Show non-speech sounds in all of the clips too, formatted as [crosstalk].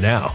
now.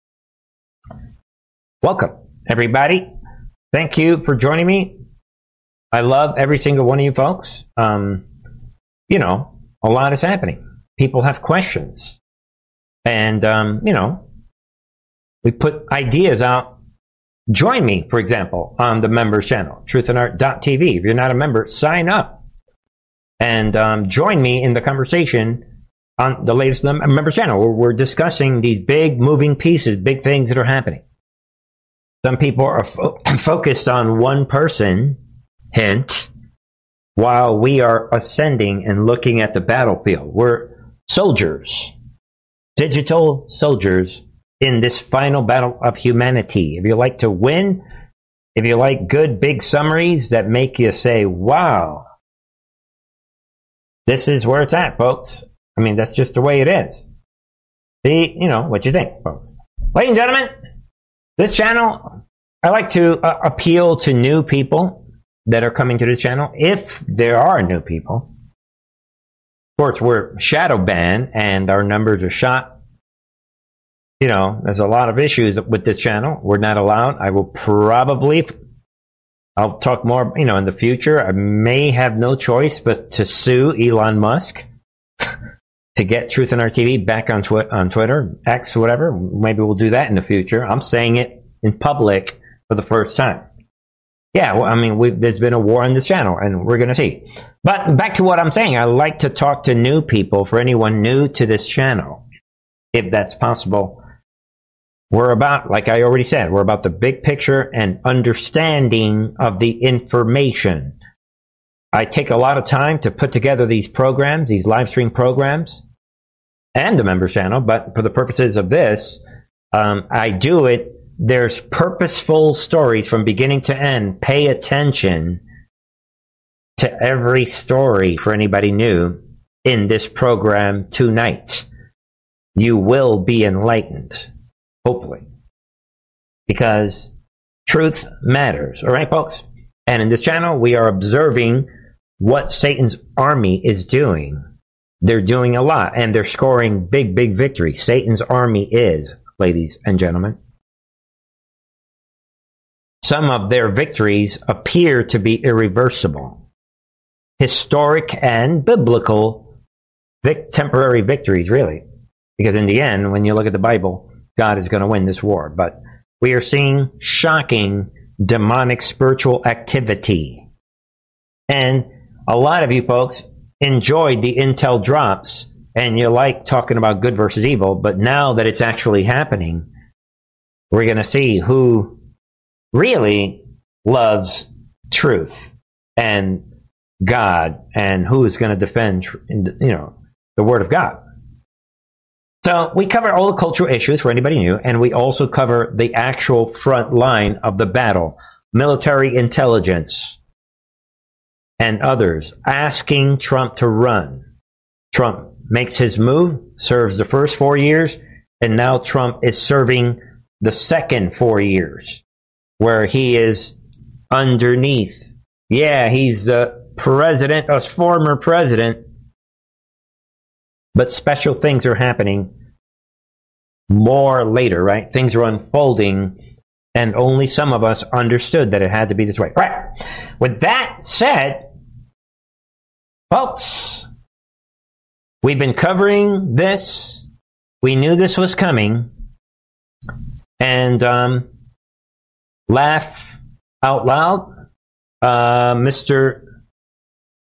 Welcome, everybody. Thank you for joining me. I love every single one of you folks. Um, you know, a lot is happening. People have questions. And, um, you know, we put ideas out. Join me, for example, on the members channel, truthandart.tv. If you're not a member, sign up and um, join me in the conversation on the latest mem- member channel where we're discussing these big moving pieces, big things that are happening. Some people are fo- [clears throat] focused on one person, hint, while we are ascending and looking at the battlefield. We're soldiers, digital soldiers in this final battle of humanity. If you like to win, if you like good big summaries that make you say, wow, this is where it's at, folks. I mean, that's just the way it is. See, you know, what you think, folks. Ladies and gentlemen, this channel, I like to uh, appeal to new people that are coming to this channel, if there are new people. Of course, we're shadow banned and our numbers are shot. You know, there's a lot of issues with this channel. We're not allowed. I will probably, I'll talk more, you know, in the future. I may have no choice but to sue Elon Musk [laughs] to get Truth and Art TV back on, twi- on Twitter, X, whatever. Maybe we'll do that in the future. I'm saying it in public for the first time. Yeah, well, I mean, there's been a war on this channel, and we're going to see. But back to what I'm saying, I like to talk to new people for anyone new to this channel, if that's possible. We're about, like I already said, we're about the big picture and understanding of the information. I take a lot of time to put together these programs, these live stream programs, and the member channel, but for the purposes of this, um, I do it there's purposeful stories from beginning to end. Pay attention to every story for anybody new in this program tonight. You will be enlightened, hopefully, because truth matters. All right, folks? And in this channel, we are observing what Satan's army is doing. They're doing a lot and they're scoring big, big victories. Satan's army is, ladies and gentlemen some of their victories appear to be irreversible. Historic and biblical vic- temporary victories, really. Because in the end, when you look at the Bible, God is going to win this war. But we are seeing shocking demonic spiritual activity. And a lot of you folks enjoyed the intel drops and you like talking about good versus evil, but now that it's actually happening, we're going to see who really loves truth and God and who is going to defend, you know, the Word of God. So we cover all the cultural issues for anybody new, and we also cover the actual front line of the battle, military intelligence, and others asking Trump to run. Trump makes his move, serves the first four years, and now Trump is serving the second four years where he is underneath. Yeah, he's the president, a former president, but special things are happening more later, right? Things are unfolding, and only some of us understood that it had to be this way. Right. With that said, folks, we've been covering this. We knew this was coming. And um, laugh out loud, uh, Mr.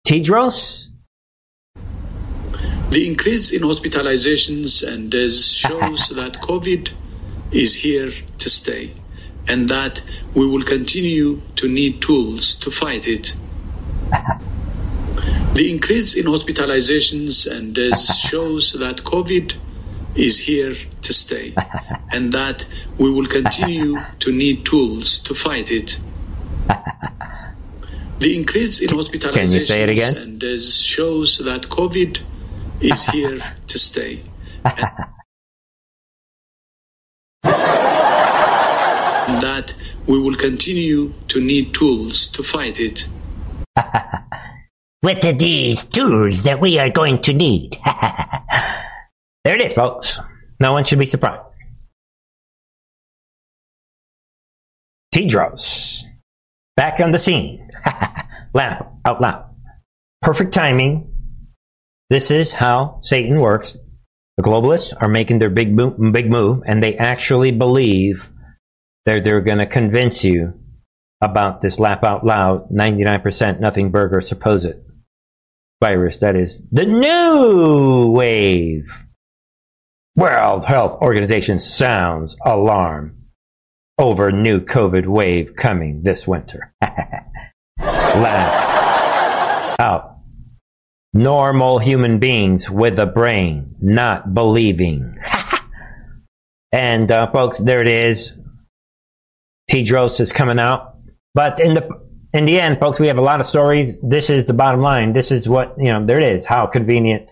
Tedros? The increase in hospitalizations and deaths shows [laughs] that COVID is here to stay and that we will continue to need tools to fight it. [laughs] The increase in hospitalizations and deaths [laughs] shows that COVID is here to stay, [laughs] and that we will continue to need tools to fight it. The increase in Can you say it again? hospitalizations and deaths shows that COVID is [laughs] here to stay. And that we will continue to need tools to fight it. Are these tools that we are going to need? [laughs] there it is, folks. No one should be surprised. Tedros, back on the scene. [laughs] Laugh out loud. Perfect timing. This is how Satan works. The globalists are making their big big move, and they actually believe that they're going to convince you about this lap out loud 99% nothing burger supposed virus that is the new wave. World Health Organization sounds alarm over new COVID wave coming this winter. [laughs] Laugh out. Normal human beings with a brain not believing. [laughs] and uh, folks, there it is. Tedros is coming out. But in the in the end, folks, we have a lot of stories. This is the bottom line. This is what you know. There it is. How convenient.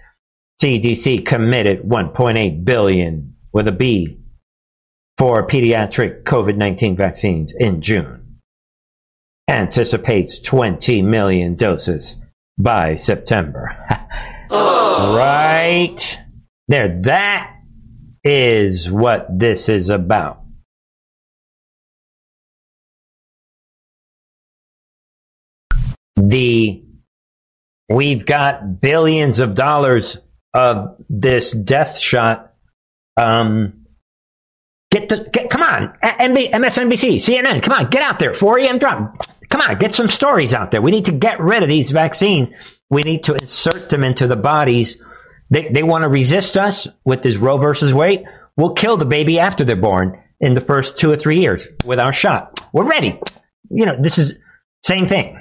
CDC committed 1.8 billion with a B for pediatric COVID-19 vaccines in June. Anticipates 20 million doses by September. [laughs] Right there. That is what this is about. The we've got billions of dollars of this death shot. Um, get the get, come on, MB, MSNBC, CNN, come on, get out there. 4 a.m. drop. Come on, get some stories out there. We need to get rid of these vaccines. We need to insert them into the bodies. They, they want to resist us with this Roe versus Wade. We'll kill the baby after they're born in the first two or three years with our shot. We're ready. You know, this is same thing.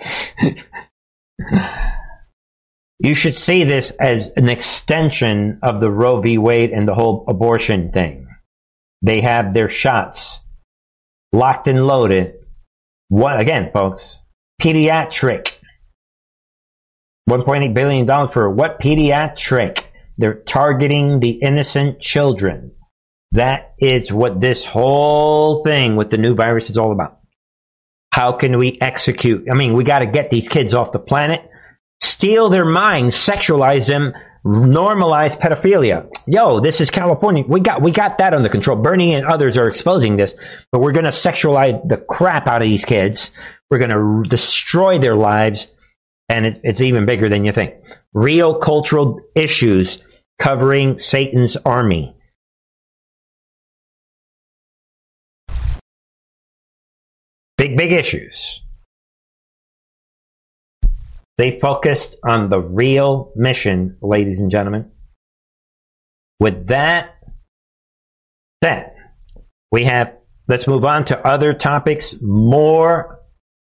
you should see this as an extension of the Roe v. Wade and the whole abortion thing. They have their shots locked and loaded. What again, folks? Pediatric. $1.8 billion for what pediatric? They're targeting the innocent children. That is what this whole thing with the new virus is all about. How can we execute? I mean, we got to get these kids off the planet, steal their minds, sexualize them, normalize pedophilia. Yo, this is California. We got we got that under control. Bernie and others are exposing this, but we're going to sexualize the crap out of these kids. We're going to destroy their lives, and it, it's even bigger than you think. Real cultural issues covering Satan's army. Big, issues. They focused on the real mission, ladies and gentlemen. With that said, we have, let's move on to other topics. More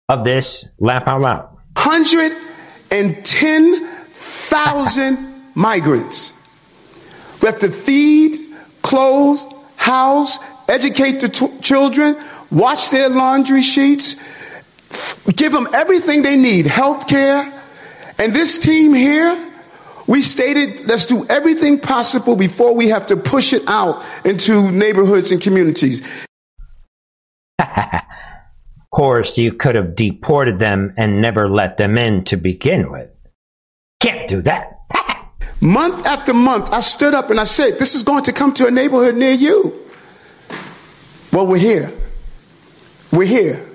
of this laugh out loud. 110,000 [laughs] migrants. We have to feed, clothe, house, educate the t- children, wash their laundry sheets, give them everything they need, health care. And this team here, we stated let's do everything possible before we have to push it out into neighborhoods and communities. [laughs] Of course, you could have deported them and never let them in to begin with. Can't do that. [laughs] Month after month, I stood up and I said, This is going to come to a neighborhood near you. Well, we're here. We're here.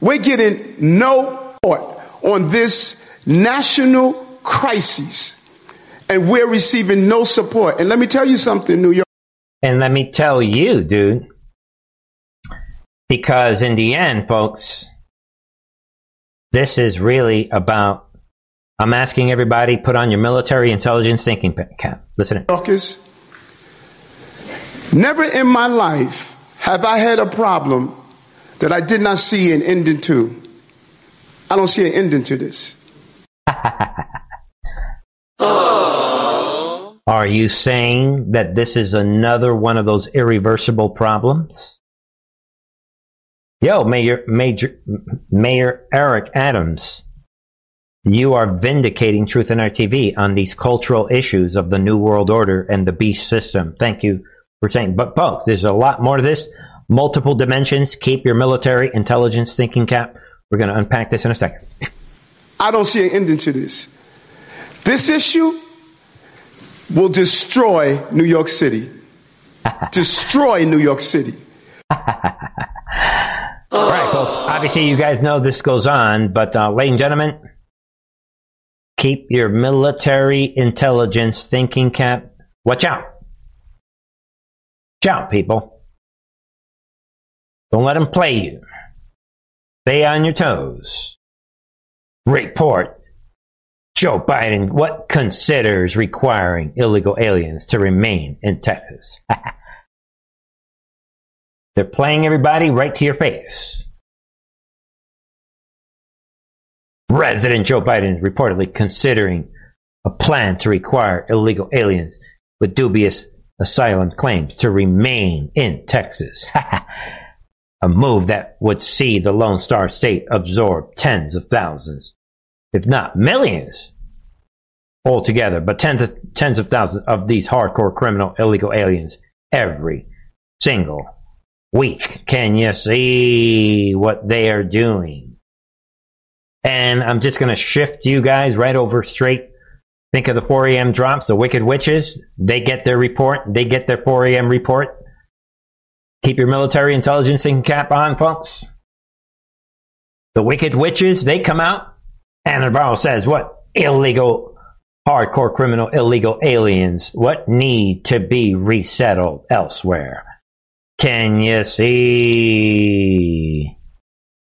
We're getting no support on this national crisis, and we're receiving no support. And let me tell you something, New York. And let me tell you, dude, because in the end, folks, this is really about. I'm asking everybody, put on your military intelligence thinking cap. Listen. Never in my life have I had a problem that I did not see an ending to. I don't see an ending to this. [laughs] Are you saying that this is another one of those irreversible problems? Yo, Mayor, Major, Mayor Eric Adams, you are vindicating Truth and Art TV on these cultural issues of the New World Order and the beast system. Thank you for saying. But folks, there's a lot more to this. Multiple dimensions. Keep your military intelligence thinking cap. We're going to unpack this in a second. I don't see an ending to this. This issue will destroy New York City. [laughs] destroy New York City. [laughs] All right, folks. Obviously, you guys know this goes on, but uh, ladies and gentlemen, keep your military intelligence thinking cap. Watch out. Watch out, people. Don't let them play you. Stay on your toes. Report. Joe Biden, what considers requiring illegal aliens to remain in Texas? [laughs] They're playing everybody right to your face. President Joe Biden is reportedly considering a plan to require illegal aliens with dubious asylum claims to remain in Texas. [laughs] a move that would see the Lone Star State absorb tens of thousands, if not millions, altogether, but tens of, tens of thousands of these hardcore criminal illegal aliens every single week. Can you see what they are doing? And I'm just going to shift you guys right over straight. Think of the 4 a.m. drops, the Wicked Witches. They get their report. They get their 4 a.m. report. Keep your military intelligence thinking cap on, folks. The Wicked Witches, they come out. and the Navarro says, what? Illegal, hardcore criminal, illegal aliens, what need to be resettled elsewhere? Can you see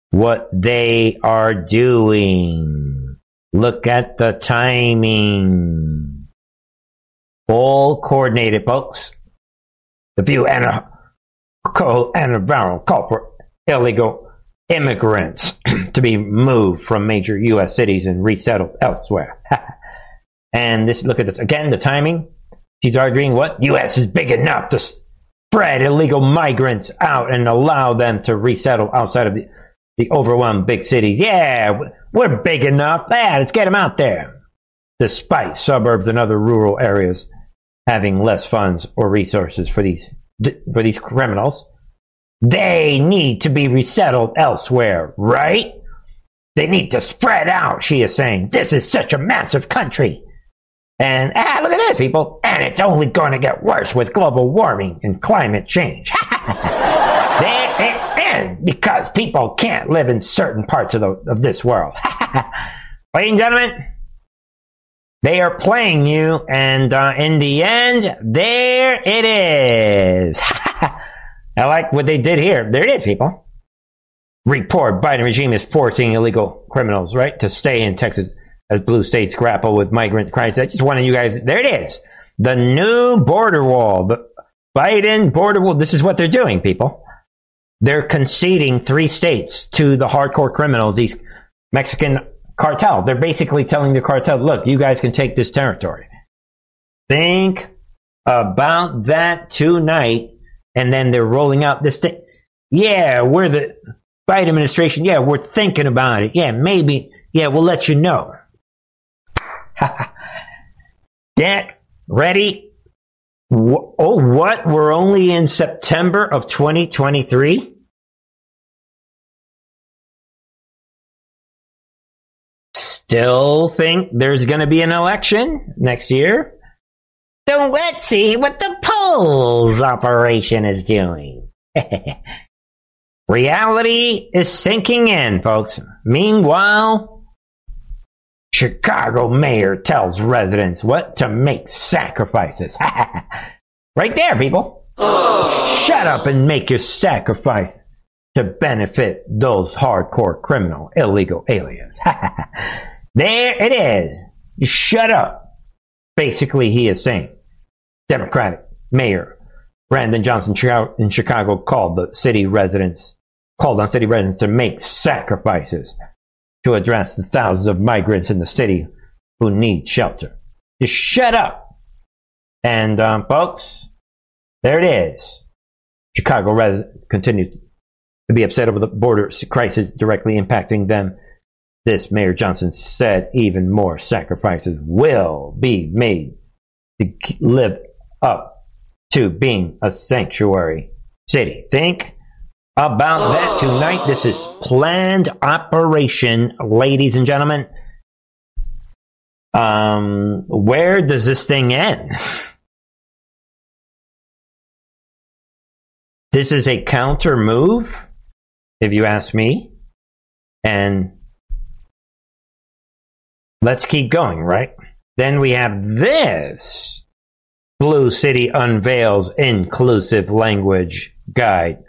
what they are doing? Look at the timing. All coordinated, folks. The view and a co- and a call for illegal immigrants [clears throat] to be moved from major U.S. cities and resettled elsewhere. [laughs] and this, look at this again. The timing. She's arguing what U.S. is big enough to spread illegal migrants out and allow them to resettle outside of the, the overwhelmed big cities. Yeah, we're big enough. Yeah, let's get them out there. Despite suburbs and other rural areas having less funds or resources for these for these criminals, they need to be resettled elsewhere, right? They need to spread out, she is saying. This is such a massive country. And ah, look at this, people. And it's only going to get worse with global warming and climate change. [laughs] and because people can't live in certain parts of, the, of this world. [laughs] Ladies and gentlemen, they are playing you, and uh, in the end, there it is. [laughs] I like what they did here. There it is, people. Report Biden regime is forcing illegal criminals, right, to stay in Texas as blue states grapple with migrant crisis. I just wanted you guys, there it is. The new border wall, the Biden border wall. This is what they're doing, people. They're conceding three states to the hardcore criminals, these Mexican cartel. They're basically telling the cartel, look, you guys can take this territory. Think about that tonight. And then they're rolling out this thing. Yeah, we're the Biden administration. Yeah, we're thinking about it. Yeah, maybe. Yeah, we'll let you know. [laughs] Get ready. Oh, what? We're only in September of 2023? Still think there's going to be an election next year. So let's see what the polls operation is doing. [laughs] Reality is sinking in, folks. Meanwhile, Chicago mayor tells residents what to make sacrifices. [laughs] right there, people. Shut up and make your sacrifice to benefit those hardcore criminal illegal aliens. [laughs] There it is. You shut up. Basically, he is saying Democratic Mayor Brandon Johnson in Chicago called the city residents called on city residents to make sacrifices to address the thousands of migrants in the city who need shelter. Just shut up And um, folks, there it is. Chicago residents continue to be upset over the border crisis directly impacting them. This Mayor Johnson said even more sacrifices will be made to live up to being a sanctuary city. Think about that tonight. This is planned operation, ladies and gentlemen. Um, where does this thing end? This is a counter move, if you ask me. And let's keep going, right? Then we have this. Blue City unveils inclusive language guide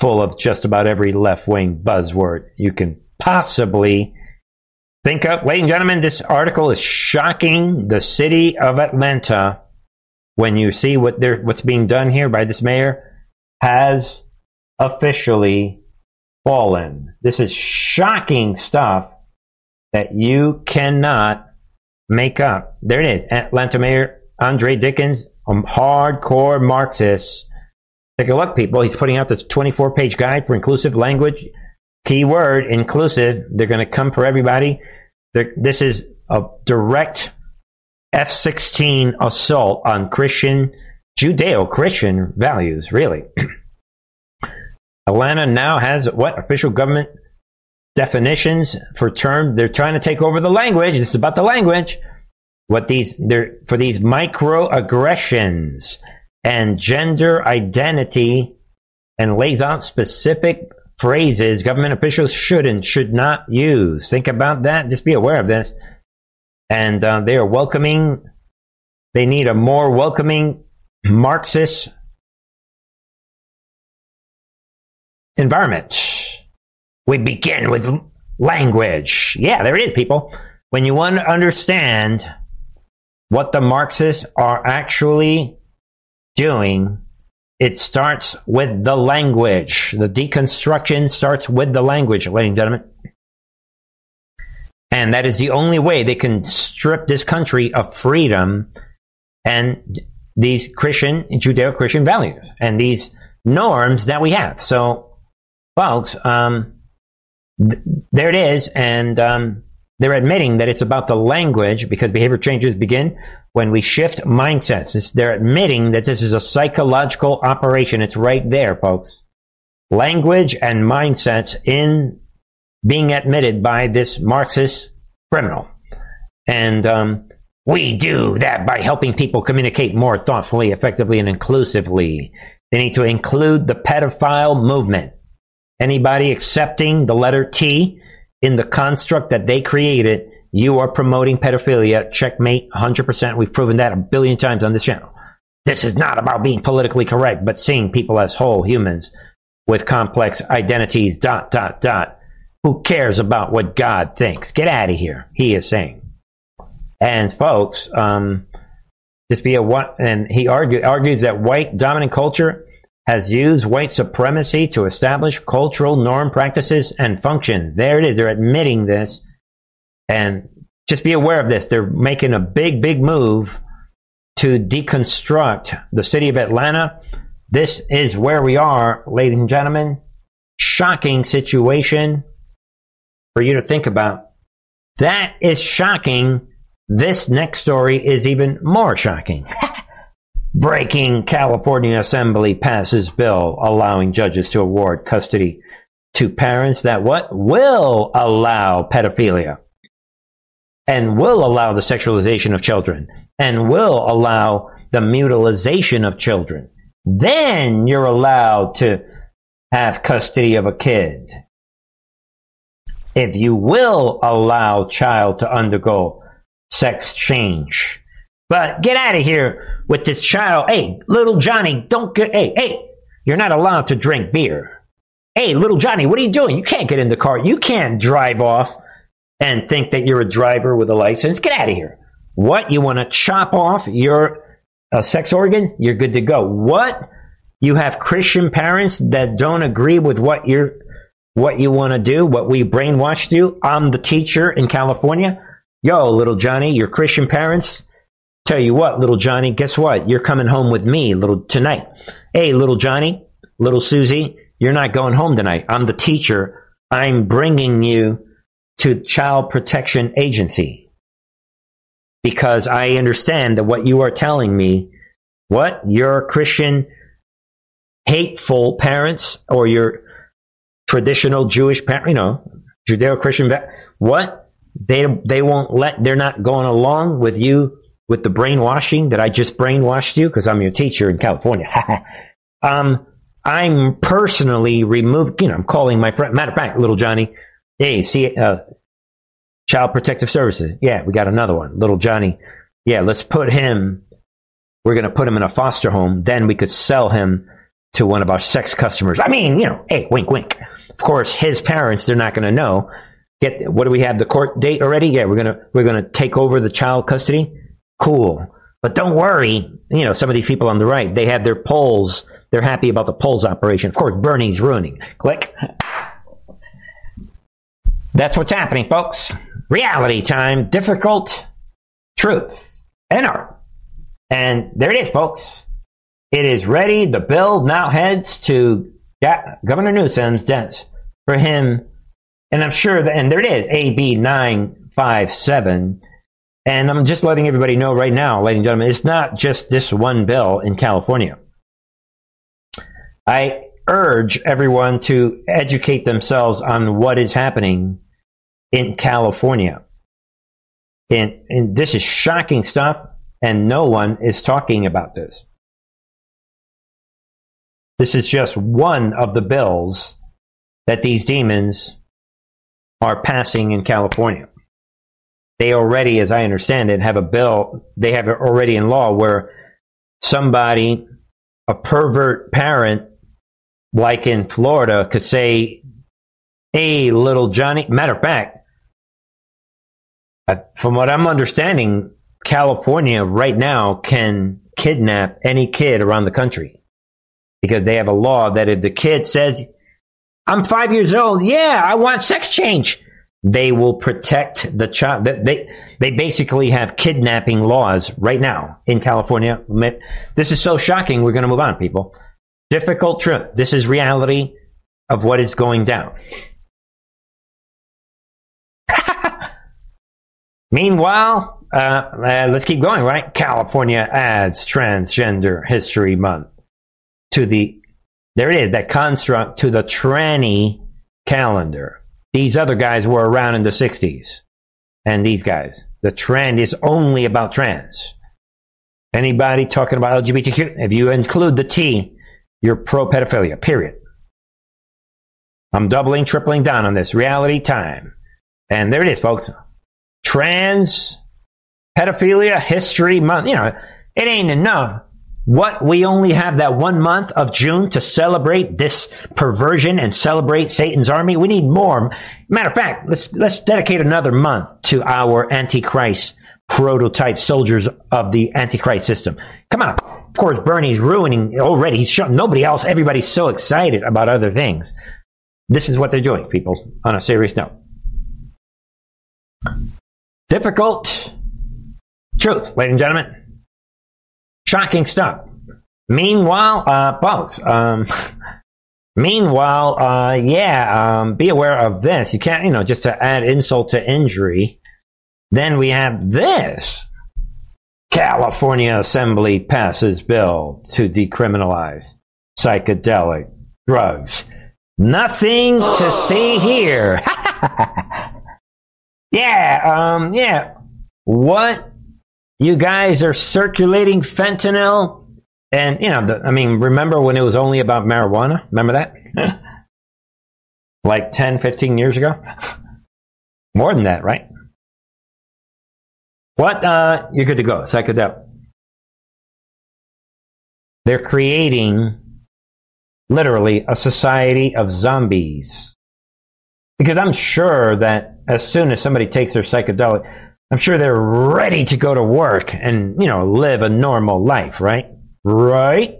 full of just about every left wing buzzword you can possibly think of. Ladies and gentlemen, this article is shocking the city of Atlanta when you see what they're, what's being done here by this mayor has officially fallen. This is shocking stuff that you cannot make up. There it is. Atlanta Mayor Andre Dickens, a hardcore Marxist. Take a look, people. He's putting out this 24 page guide for inclusive language. Keyword inclusive. They're going to come for everybody. They're, this is a direct F 16 assault on Christian Judeo Christian values, really. [clears throat] Atlanta now has what official government definitions for term. They're trying to take over the language. It's about the language. What these they're for these microaggressions and gender identity and lays out specific phrases government officials should and should not use. Think about that. Just be aware of this. And uh, they are welcoming. They need a more welcoming Marxist environment. We begin with language. Yeah, there it is, people. When you want to understand what the Marxists are actually doing, it starts with the language. The deconstruction starts with the language, ladies and gentlemen. And that is the only way they can strip this country of freedom and these Christian, Judeo Christian values and these norms that we have. So, folks, um, th- there it is. And um, they're admitting that it's about the language because behavior changes begin when we shift mindsets. It's, they're admitting that this is a psychological operation. It's right there, folks. Language and mindsets in being admitted by this Marxist criminal. And um, we do that by helping people communicate more thoughtfully, effectively, and inclusively. They need to include the pedophile movement. Anybody accepting the letter T in the construct that they created, you are promoting pedophilia. Checkmate, 100%. We've proven that a billion times on this channel. This is not about being politically correct, but seeing people as whole humans with complex identities, dot, dot, dot. Who cares about what God thinks? Get out of here, he is saying. And folks, um, just be a what? And he argue, argues that white dominant culture has used white supremacy to establish cultural norm practices and function. There it is. They're admitting this. And just be aware of this. They're making a big, big move to deconstruct the city of Atlanta. This is where we are, ladies and gentlemen. Shocking situation for you to think about. That is shocking this next story is even more shocking. [laughs] Breaking California Assembly passes bill allowing judges to award custody to parents that what will allow pedophilia and will allow the sexualization of children and will allow the mutilization of children. Then you're allowed to have custody of a kid. If you will allow child to undergo sex change. But get out of here with this child. Hey, little Johnny, don't get, hey, hey, you're not allowed to drink beer. Hey, little Johnny, what are you doing? You can't get in the car. You can't drive off and think that you're a driver with a license. Get out of here. What? You want to chop off your uh, sex organ? You're good to go. What? You have Christian parents that don't agree with what you're, what you want to do, what we brainwashed you. I'm the teacher in California. Yo, little Johnny, your Christian parents tell you what, little Johnny, guess what? You're coming home with me, little tonight. Hey, little Johnny, little Susie, you're not going home tonight. I'm the teacher. I'm bringing you to Child Protection Agency because I understand that what you are telling me, what your Christian hateful parents or your traditional Jewish parent, you know, Judeo-Christian, what they they won't let they're not going along with you with the brainwashing that I just brainwashed you because I'm your teacher in California. [laughs] um, I'm personally removed. You know, I'm calling my friend. Matter of fact, little Johnny, hey, see, uh, Child Protective Services. Yeah, we got another one, little Johnny. Yeah, let's put him. We're going to put him in a foster home. Then we could sell him to one of our sex customers. I mean, you know, hey, wink, wink. Of course, his parents, they're not going to know. Get what do we have? The court date already? Yeah, we're gonna we're gonna take over the child custody. Cool. But don't worry, you know, some of these people on the right, they have their polls. They're happy about the polls operation. Of course, Bernie's ruining. Click. That's what's happening, folks. Reality time, difficult truth and art. And there it is, folks. It is ready. The bill now heads to Governor Newsom's desk for him. And I'm sure that, and there it is, AB 957. And I'm just letting everybody know right now, ladies and gentlemen, it's not just this one bill in California. I urge everyone to educate themselves on what is happening in California. And, and this is shocking stuff, and no one is talking about this. This is just one of the bills that these demons are passing in California they already, as I understand it, have a bill, they have it already in law where somebody, a pervert parent, like in Florida, could say, Hey, little Johnny, matter of fact, uh, from what I'm understanding, California right now can kidnap any kid around the country because they have a law that if the kid says, I'm five years old, yeah, I want sex change they will protect the child. They, they basically have kidnapping laws right now in California. This is so shocking. We're going to move on, people. Difficult truth. This is reality of what is going down. [laughs] Meanwhile, uh, uh, let's keep going, right? California adds Transgender History Month to the, there it is, that construct to the tranny calendar. These other guys were around in the 60s. And these guys. The trend is only about trans. Anybody talking about LGBTQ, if you include the T, you're pro pedophilia, period. I'm doubling, tripling down on this. Reality time. And there it is, folks. Trans pedophilia history month. You know, it ain't enough what we only have that one month of June to celebrate this perversion and celebrate Satan's army. We need more. Matter of fact, let's let's dedicate another month to our Antichrist prototype soldiers of the Antichrist system. Come on. Of course, Bernie's ruining already. He's showing nobody else. Everybody's so excited about other things. This is what they're doing, people, on a serious note. Difficult truth, ladies and gentlemen. Shocking stuff. Meanwhile, uh, folks, um, [laughs] meanwhile, uh, yeah, um, be aware of this. You can't, you know, just to add insult to injury. Then we have this. California Assembly passes bill to decriminalize psychedelic drugs. Nothing to [gasps] see here. [laughs] yeah, um, yeah. What you guys are circulating fentanyl. And, you know, the, I mean, remember when it was only about marijuana? Remember that? [laughs] like 10, 15 years ago? [laughs] More than that, right? What? Uh, you're good to go. Psychedelic. They're creating literally a society of zombies. Because I'm sure that as soon as somebody takes their psychedelic, I'm sure they're ready to go to work and, you know, live a normal life, right? Right?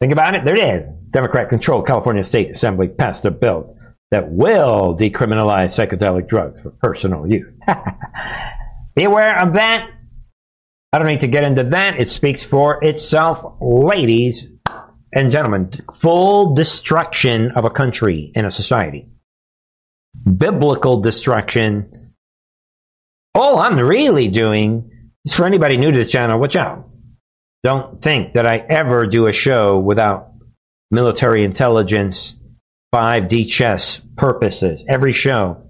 Think about it. There it is. Democrat controlled California State Assembly passed a bill that will decriminalize psychedelic drugs for personal use. [laughs] Be aware of that. I don't need to get into that. It speaks for itself, ladies and gentlemen. Full destruction of a country and a society. Biblical destruction. All I'm really doing is for anybody new to this channel, watch out. Don't think that I ever do a show without military intelligence, 5D chess purposes. Every show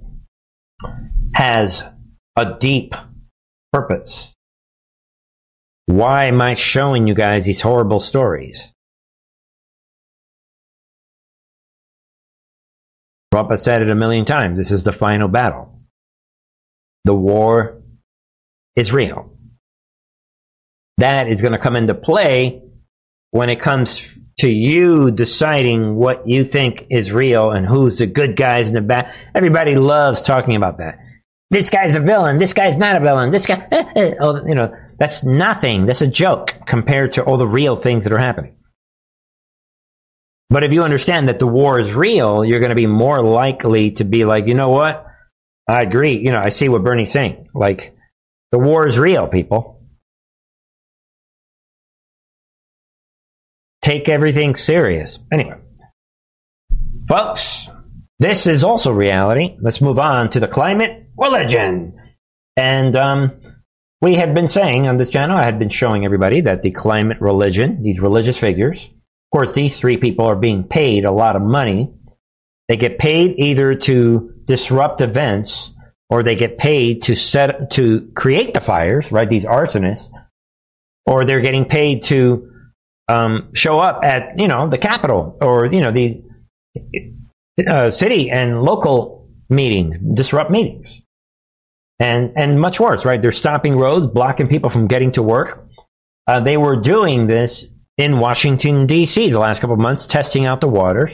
has a deep purpose. Why am I showing you guys these horrible stories? Trump said it a million times. This is the final battle. The war is real. That is going to come into play when it comes to you deciding what you think is real and who's the good guys and the bad. Everybody loves talking about that. This guy's a villain. This guy's not a villain. This guy, [laughs] oh, you know, that's nothing. That's a joke compared to all the real things that are happening. But if you understand that the war is real, you're going to be more likely to be like, you know what? I agree. You know, I see what Bernie's saying. Like, the war is real, people. take everything serious. Anyway, folks, this is also reality. Let's move on to the climate religion. And um, we had been saying on this channel, I had been showing everybody that the climate religion, these religious figures, of course, these three people are being paid a lot of money. They get paid either to disrupt events or they get paid to set to create the fires, right? These arsonists, or they're getting paid to um, show up at you know the capital or you know the uh, city and local meetings, disrupt meetings, and and much worse. Right? They're stopping roads, blocking people from getting to work. Uh, they were doing this in Washington D.C. the last couple of months, testing out the waters.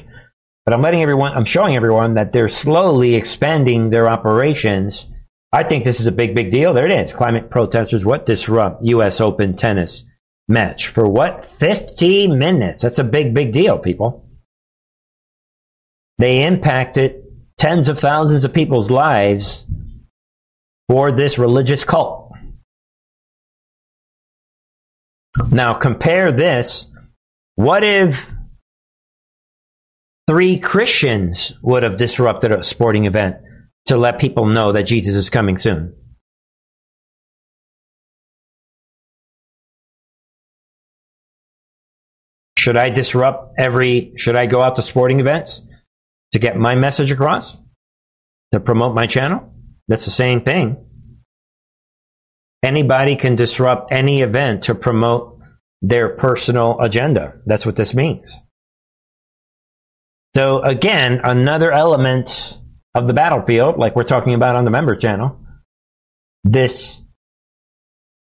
But I'm letting everyone, I'm showing everyone that they're slowly expanding their operations. I think this is a big, big deal. There it is. Climate protesters, what disrupt U.S. Open tennis match for what? 50 minutes. That's a big, big deal, people. They impacted tens of thousands of people's lives for this religious cult. Now, compare this. What if three Christians would have disrupted a sporting event to let people know that Jesus is coming soon? Should I disrupt every, should I go out to sporting events to get my message across? To promote my channel? That's the same thing. Anybody can disrupt any event to promote their personal agenda. That's what this means. So again, another element of the battlefield, like we're talking about on the member channel, this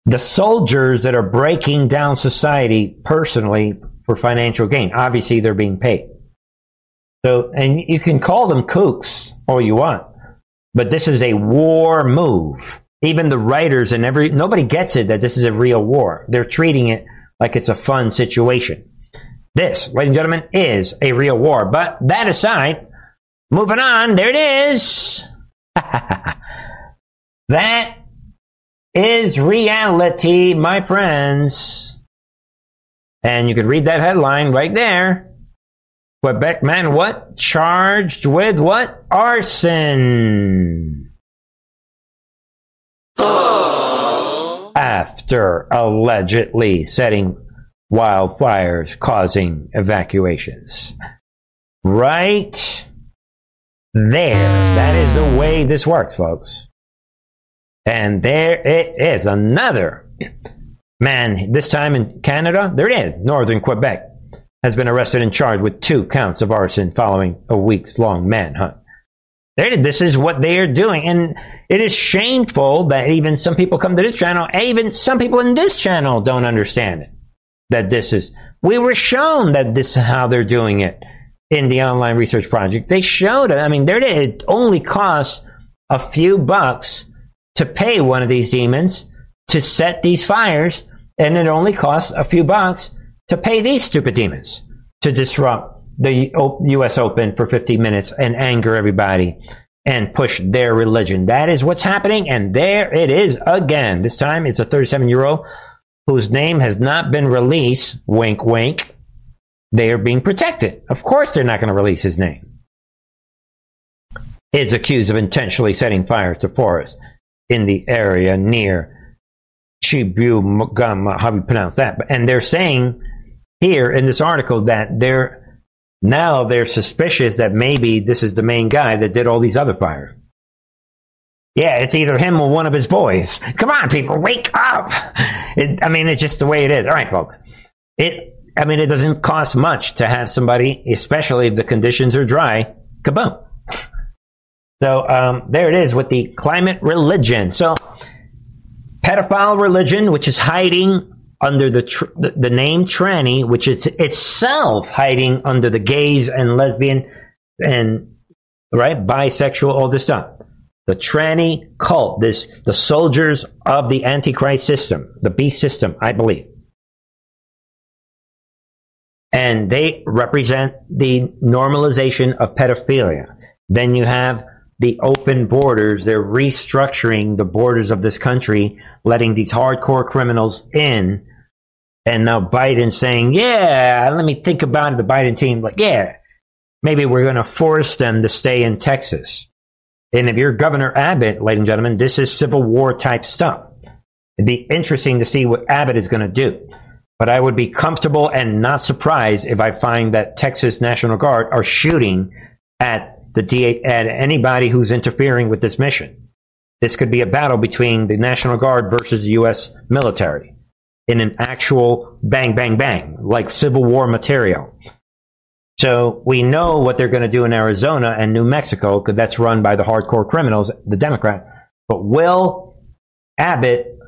the soldiers that are breaking down society personally for financial gain. Obviously, they're being paid. So, and you can call them kooks all you want, but this is a war move. Even the writers and every nobody gets it that this is a real war. They're treating it like it's a fun situation. This, ladies and gentlemen, is a real war. But that aside, moving on, there it is. [laughs] that is reality, my friends. And you can read that headline right there. Quebec man, what? Charged with what? Arson. After allegedly setting wildfires causing evacuations. Right there. That is the way this works, folks. And there it is. Another man, this time in Canada, there it is, northern Quebec, has been arrested and charged with two counts of arson following a weeks long manhunt. There, this is what they are doing. And it is shameful that even some people come to this channel, even some people in this channel don't understand it. That this is, we were shown that this is how they're doing it in the online research project. They showed it. I mean, there it only costs a few bucks to pay one of these demons to set these fires, and it only costs a few bucks to pay these stupid demons to disrupt the U.S. Open for 15 minutes and anger everybody and push their religion. That is what's happening, and there it is again. This time it's a 37 year old whose name has not been released, wink, wink, they are being protected. Of course, they're not going to release his name. Is accused of intentionally setting fires to forests in the area near Chibougamau, how do you pronounce that? And they're saying here in this article that they're now they're suspicious that maybe this is the main guy that did all these other fires. Yeah, it's either him or one of his boys. Come on, people, wake up! It, I mean, it's just the way it is. All right, folks. It, I mean, it doesn't cost much to have somebody, especially if the conditions are dry. Kaboom! So um, there it is with the climate religion. So pedophile religion, which is hiding under the tr- the, name tranny, which is itself hiding under the gays and lesbian and right bisexual, all this stuff. The tranny cult, this the soldiers of the antichrist system, the beast system, I believe. And they represent the normalization of pedophilia. Then you have the open borders. They're restructuring the borders of this country, letting these hardcore criminals in. And now Biden saying, yeah, let me think about it. The Biden team, like, yeah, maybe we're going to force them to stay in Texas. And if you're Governor Abbott, ladies and gentlemen, this is Civil War type stuff. It'd be interesting to see what Abbott is going to do. But I would be comfortable and not surprised if I find that Texas National Guard are shooting at the at anybody who's interfering with this mission. This could be a battle between the National Guard versus the U.S. military in an actual bang, bang, bang, like Civil War material. So we know what they're going to do in Arizona and New Mexico because that's run by the hardcore criminals, the Democrat. But will Abbott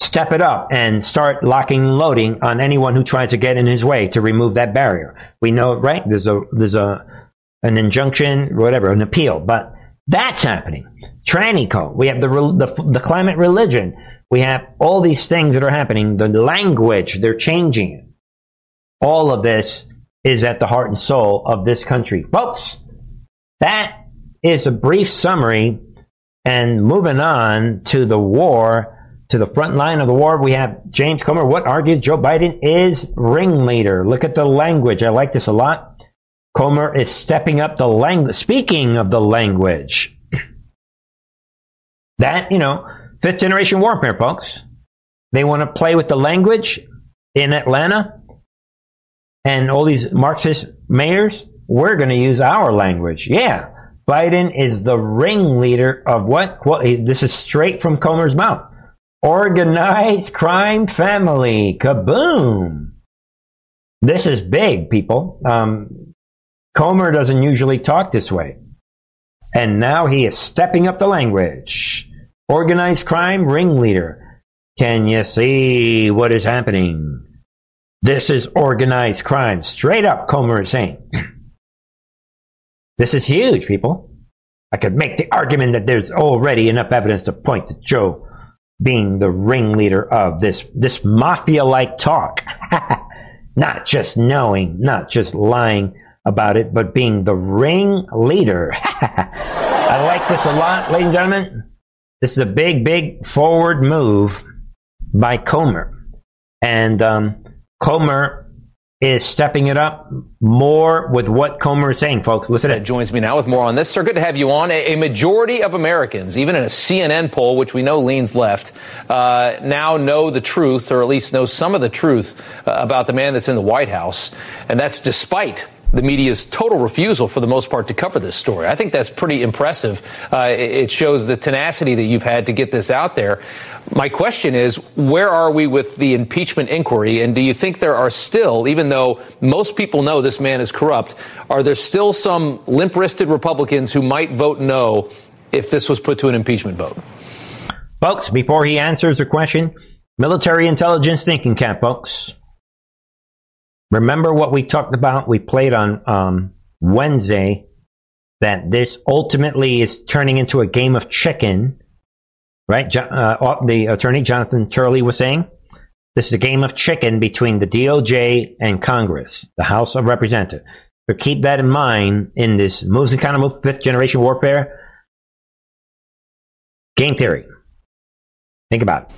step it up and start locking and loading on anyone who tries to get in his way to remove that barrier? We know, it, right? There's a there's a an injunction, whatever, an appeal. But that's happening. Tranny code. We have the, the, the climate religion. We have all these things that are happening. The language, they're changing it. All of this is at the heart and soul of this country. Folks, that is a brief summary. And moving on to the war, to the front line of the war, we have James Comer. What argues Joe Biden is ringleader? Look at the language. I like this a lot. Comer is stepping up the language. Speaking of the language, [clears throat] that, you know, fifth generation warfare, folks. They want to play with the language in Atlanta and all these Marxist mayors. We're going to use our language. Yeah. Biden is the ringleader of what? This is straight from Comer's mouth. Organized crime family. Kaboom. This is big, people. Um, Comer doesn't usually talk this way. And now he is stepping up the language. Organized crime ringleader. Can you see what is happening? This is organized crime. Straight up, Comer is saying. [clears throat] this is huge, people. I could make the argument that there's already enough evidence to point to Joe being the ringleader of this, this mafia like talk. [laughs] not just knowing, not just lying, about it, but being the ring leader. [laughs] I like this a lot, ladies and gentlemen. This is a big, big forward move by Comer. And um, Comer is stepping it up more with what Comer is saying, folks. Listen to Joins me now with more on this. Sir, good to have you on. A, a majority of Americans, even in a CNN poll, which we know leans left, uh, now know the truth, or at least know some of the truth uh, about the man that's in the White House. And that's despite the media's total refusal, for the most part, to cover this story. I think that's pretty impressive. Uh, it shows the tenacity that you've had to get this out there. My question is, where are we with the impeachment inquiry? And do you think there are still, even though most people know this man is corrupt, are there still some limp wristed Republicans who might vote no if this was put to an impeachment vote? Folks, before he answers the question, military intelligence thinking cap, folks. Remember what we talked about? We played on um, Wednesday that this ultimately is turning into a game of chicken, right? Uh, the attorney Jonathan Turley was saying this is a game of chicken between the DOJ and Congress, the House of Representatives. So keep that in mind in this moves and kind of move fifth generation warfare game theory. Think about it.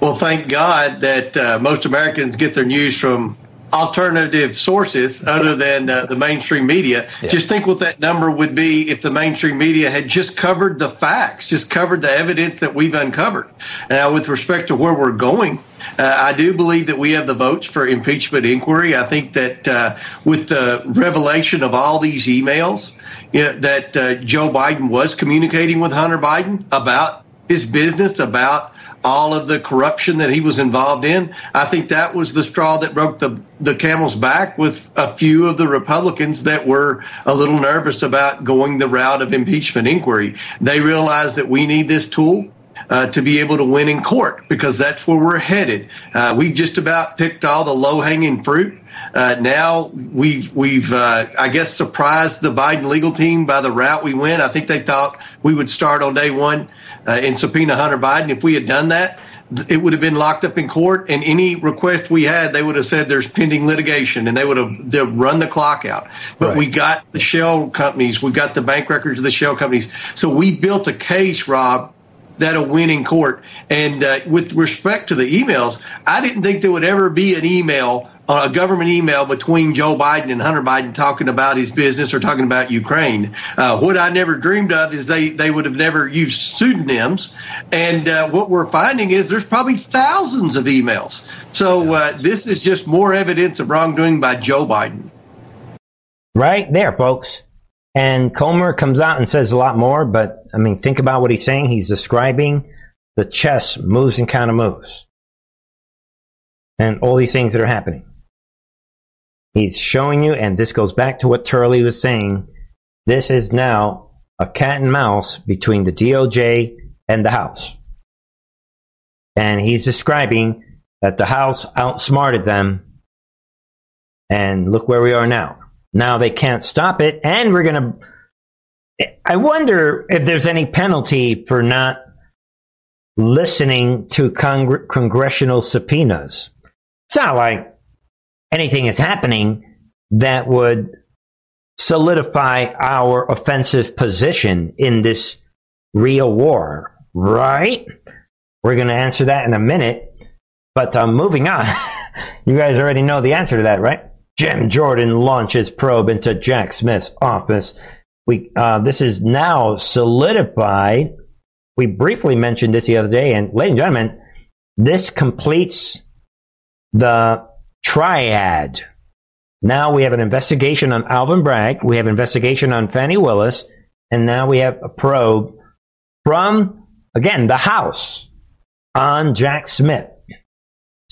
Well, thank God that uh, most Americans get their news from alternative sources other than uh, the mainstream media. Yeah. Just think what that number would be if the mainstream media had just covered the facts, just covered the evidence that we've uncovered. Now, with respect to where we're going, uh, I do believe that we have the votes for impeachment inquiry. I think that uh, with the revelation of all these emails, you know, that uh, Joe Biden was communicating with Hunter Biden about his business, about all of the corruption that he was involved in. I think that was the straw that broke the, the camel's back with a few of the Republicans that were a little nervous about going the route of impeachment inquiry. They realized that we need this tool. Uh, to be able to win in court because that's where we're headed. Uh, we've just about picked all the low hanging fruit. Uh, now we've we've uh, I guess surprised the Biden legal team by the route we went. I think they thought we would start on day one uh, and subpoena Hunter Biden. If we had done that, it would have been locked up in court, and any request we had, they would have said there's pending litigation, and they would have they'd run the clock out. But right. we got the shell companies, we got the bank records of the shell companies, so we built a case, Rob, that'll win in court. And uh, with respect to the emails, I didn't think there would ever be an email a government email between Joe Biden and Hunter Biden talking about his business or talking about Ukraine. Uh, what I never dreamed of is they, they would have never used pseudonyms. And uh, what we're finding is there's probably thousands of emails. So uh, this is just more evidence of wrongdoing by Joe Biden. Right there, folks. And Comer comes out and says a lot more, but I mean, think about what he's saying. He's describing the chess moves and of moves and all these things that are happening. He's showing you, and this goes back to what Turley was saying. This is now a cat and mouse between the DOJ and the House. And he's describing that the House outsmarted them. And look where we are now. Now they can't stop it. And we're going to. I wonder if there's any penalty for not listening to congr- congressional subpoenas. It's not like anything is happening that would solidify our offensive position in this real war, right? We're going to answer that in a minute. But uh, moving on, [laughs] you guys already know the answer to that, right? Jim Jordan launches probe into Jack Smith's office. We uh, this is now solidified. We briefly mentioned this the other day, and ladies and gentlemen, this completes the triad. Now we have an investigation on Alvin Bragg, we have investigation on Fani Willis, and now we have a probe from, again, the House on Jack Smith.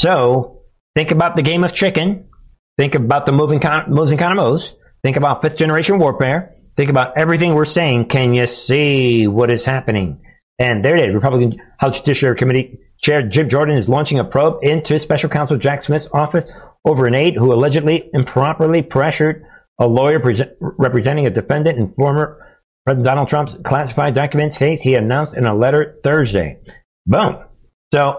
So think about the game of chicken. Think about the moving con- moves and. Think about fifth generation warfare. Think about everything we're saying. Can you see what is happening? And there it is. Republican House Judiciary Committee Chair Jim Jordan is launching a probe into Special Counsel Jack Smith's office over an aide who allegedly improperly pressured a lawyer pre- representing a defendant in former President Donald Trump's classified documents case. He announced in a letter Thursday. Boom. So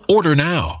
Order now.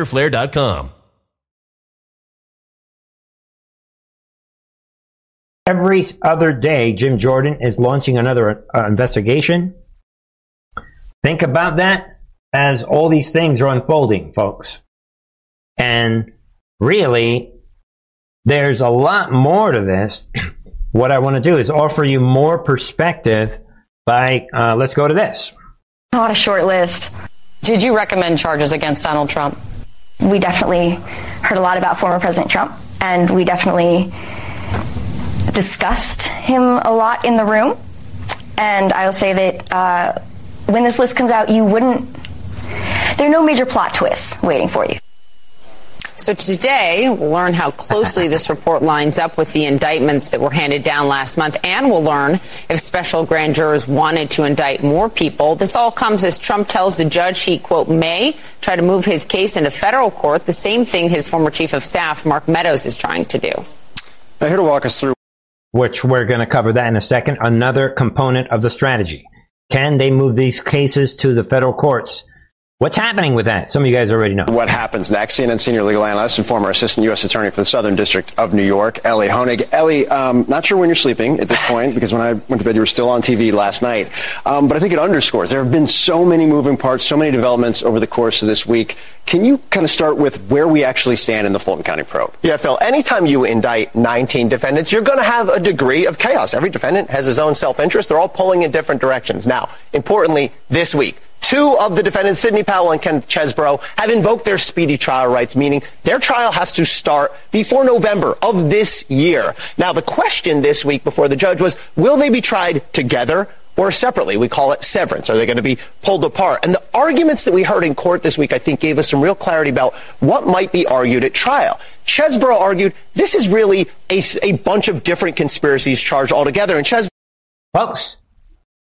Every other day, Jim Jordan is launching another uh, investigation. Think about that as all these things are unfolding, folks. And really, there's a lot more to this. [clears throat] what I want to do is offer you more perspective by, uh, let's go to this. Not a short list. Did you recommend charges against Donald Trump? We definitely heard a lot about former President Trump, and we definitely discussed him a lot in the room. And I will say that uh, when this list comes out, you wouldn't. There are no major plot twists waiting for you. So today, we'll learn how closely this report lines up with the indictments that were handed down last month, and we'll learn if special grand jurors wanted to indict more people. This all comes as Trump tells the judge he, quote, may try to move his case into federal court, the same thing his former chief of staff, Mark Meadows, is trying to do. Now, here to walk us through. Which we're going to cover that in a second. Another component of the strategy. Can they move these cases to the federal courts? What's happening with that? Some of you guys already know. What happens next? CNN senior legal analyst and former assistant U.S. attorney for the Southern District of New York, Elie Honig. Elie, um, not sure when you're sleeping at this point because when I went to bed, you were still on TV last night. Um, but I think it underscores there have been so many moving parts, so many developments over the course of this week. Can you kind of start with where we actually stand in the Fulton County probe? Yeah, Phil. Anytime you indict 19 defendants, you're going to have a degree of chaos. Every defendant has his own self-interest. They're all pulling in different directions. Now, importantly, this week. Two of the defendants, Sidney Powell and Ken Chesebro, have invoked their speedy trial rights, meaning their trial has to start before November of this year. Now, the question this week before the judge was, will they be tried together or separately? We call it severance. Are they going to be pulled apart? And the arguments that we heard in court this week, I think, gave us some real clarity about what might be argued at trial. Chesebro argued this is really a, a bunch of different conspiracies charged altogether. And Chesebro. Folks,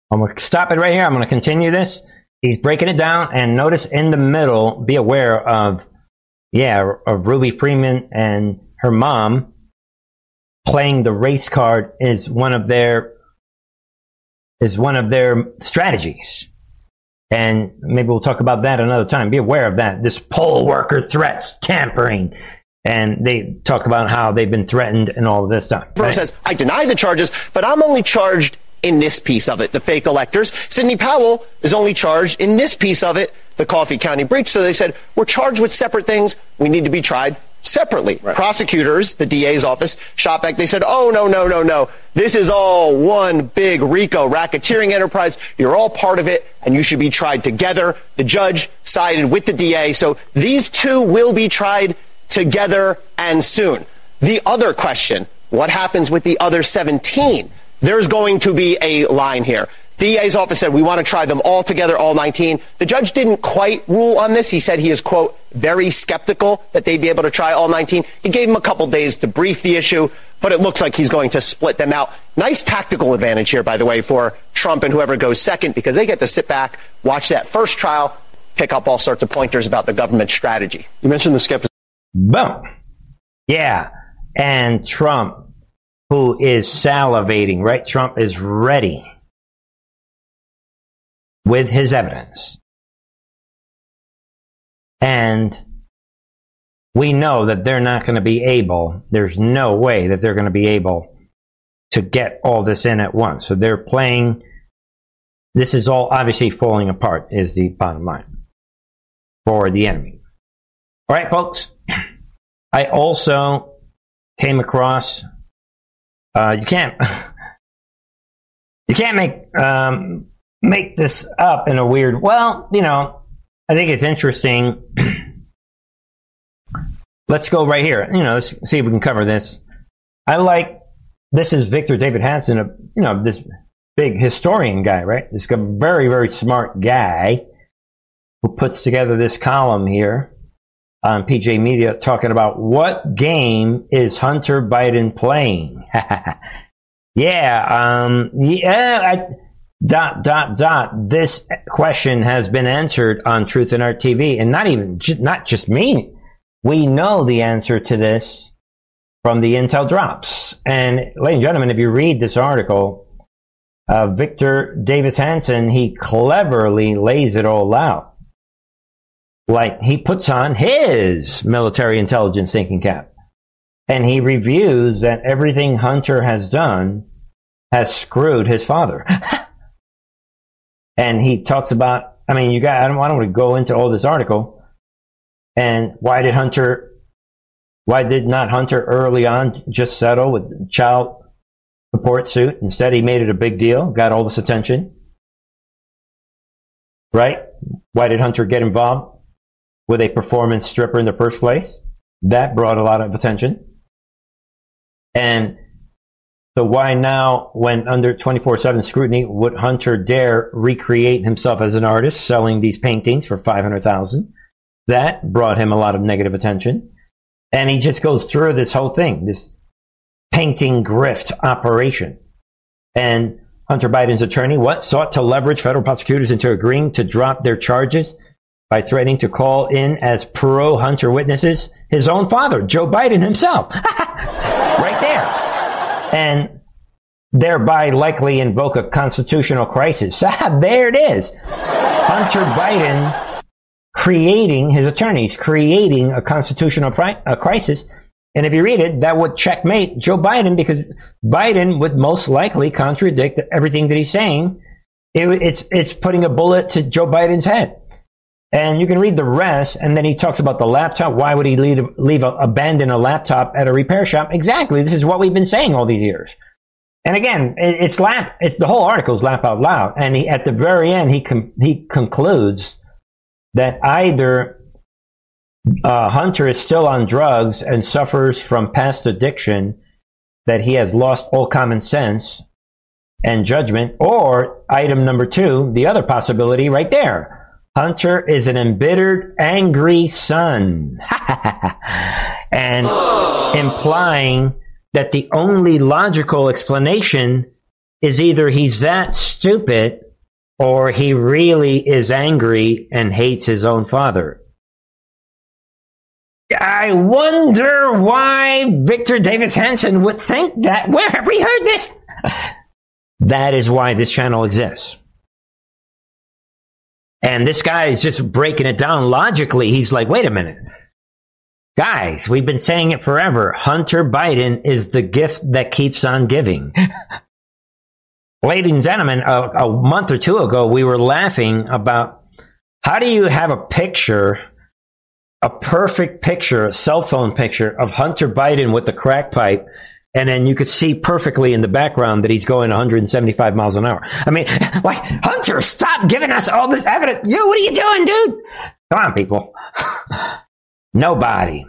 I'm going to stop it right here. I'm going to continue this. He's breaking it down, and notice in the middle, be aware of, yeah, of Ruby Freeman and her mom playing the race card is one of their is one of their strategies. And maybe we'll talk about that another time. Be aware of that. This poll worker threats, tampering. And they talk about how they've been threatened and all of this stuff. Right? says, I deny the charges, but I'm only charged in this piece of it, the fake electors. Sidney Powell is only charged in this piece of it, the Coffee County breach. So they said, we're charged with separate things. We need to be tried separately. Prosecutors, the DA's office, shot back. They said, oh, no, no, no, no. This is all one big RICO racketeering enterprise. You're all part of it, and you should be tried together. The judge sided with the DA. So these two will be tried together and soon. The other question, what happens with the other 17? There's going to be a line here. DA's office said we want to try them all together, all 19. The judge didn't quite rule on this. He said he is, quote, very skeptical that they'd be able to try all 19. He gave him a couple days to brief the issue, but it looks like he's going to split them out. Nice tactical advantage here, by the way, for Trump and whoever goes second, because they get to sit back, watch that first trial, pick up all sorts of pointers about the government strategy. You mentioned the skepticism. Boom. Yeah. And Trump, who is salivating, right? Trump is ready with his evidence. And we know that they're not going to be able, there's no way that they're going to be able to get all this in at once. So they're playing, this is all obviously falling apart, is the bottom line for the enemy. All right, folks. [clears throat] I also came across, uh, you can't, [laughs] you can't make, um, make this up in a weird. Well, you know, I think it's interesting. [clears throat] let's go right here. You know, let's see if we can cover this. I like this is Victor Davis Hanson, a, you know, this big historian guy, right? This very, very smart guy who puts together this column here on PJ Media talking about what game is Hunter Biden playing? [laughs] yeah, um, yeah, I, dot dot dot. This question has been answered on Truth and Art TV and not even not just me. We know the answer to this from the intel drops. And ladies and gentlemen if you read this article uh, victor davis hanson he cleverly lays it all out like he puts on his military intelligence thinking cap and he reviews that everything hunter has done has screwed his father [laughs] and he talks about. I mean, you got. I don't, I don't want to go into all this article. And why did Hunter? Why did not Hunter early on just settle with child support suit? Instead, he made it a big deal, got all this attention. Right? Why did Hunter get involved with a performance stripper in the first place? That brought a lot of attention. And so why now, when under 24/7 scrutiny, would Hunter dare recreate himself as an artist, selling these paintings for 500,000? That brought him a lot of negative attention, and he just goes through this whole thing, this painting grift operation. And Hunter Biden's attorney, what sought to leverage federal prosecutors into agreeing to drop their charges by threatening to call in as pro Hunter witnesses his own father, Joe Biden himself, [laughs] right there and thereby likely invoke a constitutional crisis. [laughs] there it is. Hunter Biden creating his attorneys, creating a constitutional pri- a crisis. And if you read it, that would checkmate Joe Biden because Biden would most likely contradict everything that he's saying. It, it's it's putting a bullet to Joe Biden's head. And you can read the rest, and then he talks about the laptop. Why would he leave, leave a, abandon a laptop at a repair shop? Exactly. This is what we've been saying all these years. And again, it, it's laugh. It's the whole article is laugh out loud. And he, at the very end, he com- he concludes that either uh, Hunter is still on drugs and suffers from past addiction, that he has lost all common sense and judgment, or item number two, the other possibility right there Hunter is an embittered, angry son. [laughs] and implying that the only logical explanation is either he's that stupid or he really is angry and hates his own father. I wonder why Victor Davis Hanson would think that. Where have we heard this? [laughs] That is why this channel exists. And this guy is just breaking it down logically. He's like, wait a minute. Guys, we've been saying it forever. Hunter Biden is the gift that keeps on giving. [laughs] Ladies and gentlemen, a, a month or two ago, we were laughing about how do you have a picture a perfect picture, a cell phone picture of Hunter Biden with the crack pipe. And then you could see perfectly in the background that he's going 175 miles an hour. I mean, [laughs] like, Hunter, stop giving us all this evidence. You, what are you doing, dude? Come on, people. [sighs] Nobody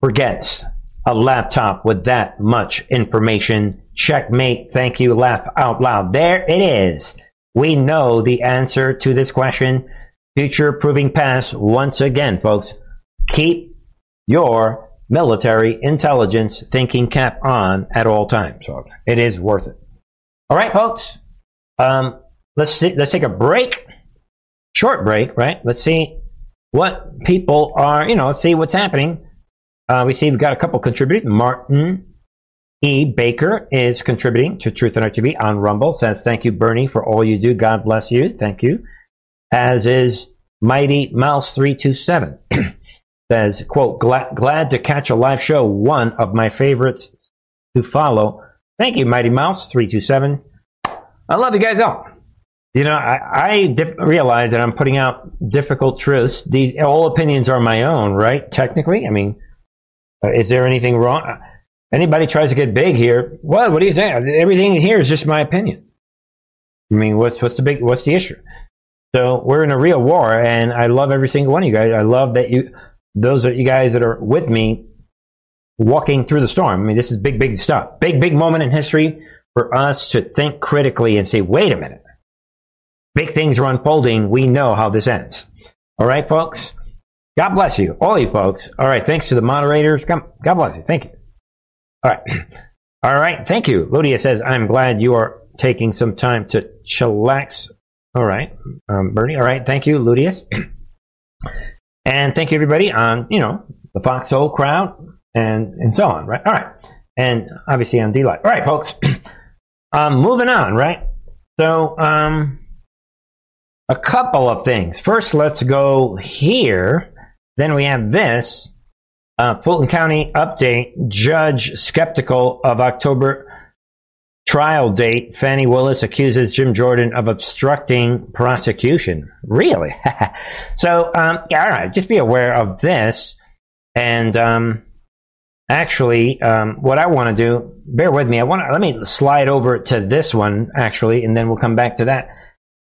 forgets a laptop with that much information. Checkmate. Thank you. Laugh out loud. There it is. We know the answer to this question. Future proving past once again, folks. Keep your military intelligence thinking cap on at all times. It is worth it. All right, folks. Um, let's see, let's take a break. Short break, right? Let's see what people are, you know, let's see what's happening. Uh, we see we've got a couple contributors. Martin E. Baker is contributing to Truth and Art TV on Rumble. Says, thank you, Bernie, for all you do. God bless you. Thank you. As is Mighty Mouse 327. [clears throat] Says, quote, glad, glad to catch a live show. One of my favorites to follow. Thank you, Mighty Mouse 327. I love you guys all. You know, I, I dif- realize that I'm putting out difficult truths. These, all opinions are my own, right? Technically, I mean, uh, is there anything wrong? Anybody tries to get big here? What? What do you think? Everything in here is just my opinion. I mean, what's what's the big what's the issue? So we're in a real war, and I love every single one of you guys. I love that you, those are you guys that are with me, walking through the storm. I mean, this is big, big stuff. Big, big moment in history for us to think critically and say, wait a minute, big things are unfolding. We know how this ends. All right, folks. God bless you, all you folks. All right, thanks to the moderators. God bless you. Thank you. All right. [clears throat] All right. Thank you. Ludia says, I'm glad you are taking some time to chillax. All right. Um, Bernie. All right. Thank you, Ludius. [clears throat] and thank you, everybody on, you know, the Foxhole crowd and, and so on, right? All right. And obviously on D-Live. All right, folks. [clears throat] um, moving on, right? So, um, a couple of things. First, let's go here. Then we have this. Uh, Fulton County update. Judge skeptical of October trial date. Fani Willis accuses Jim Jordan of obstructing prosecution. Really? [laughs] so, um, yeah, all right. Just be aware of this. And um, actually, um, what I want to do, bear with me. I want to let me slide over to this one actually, and then we'll come back to that.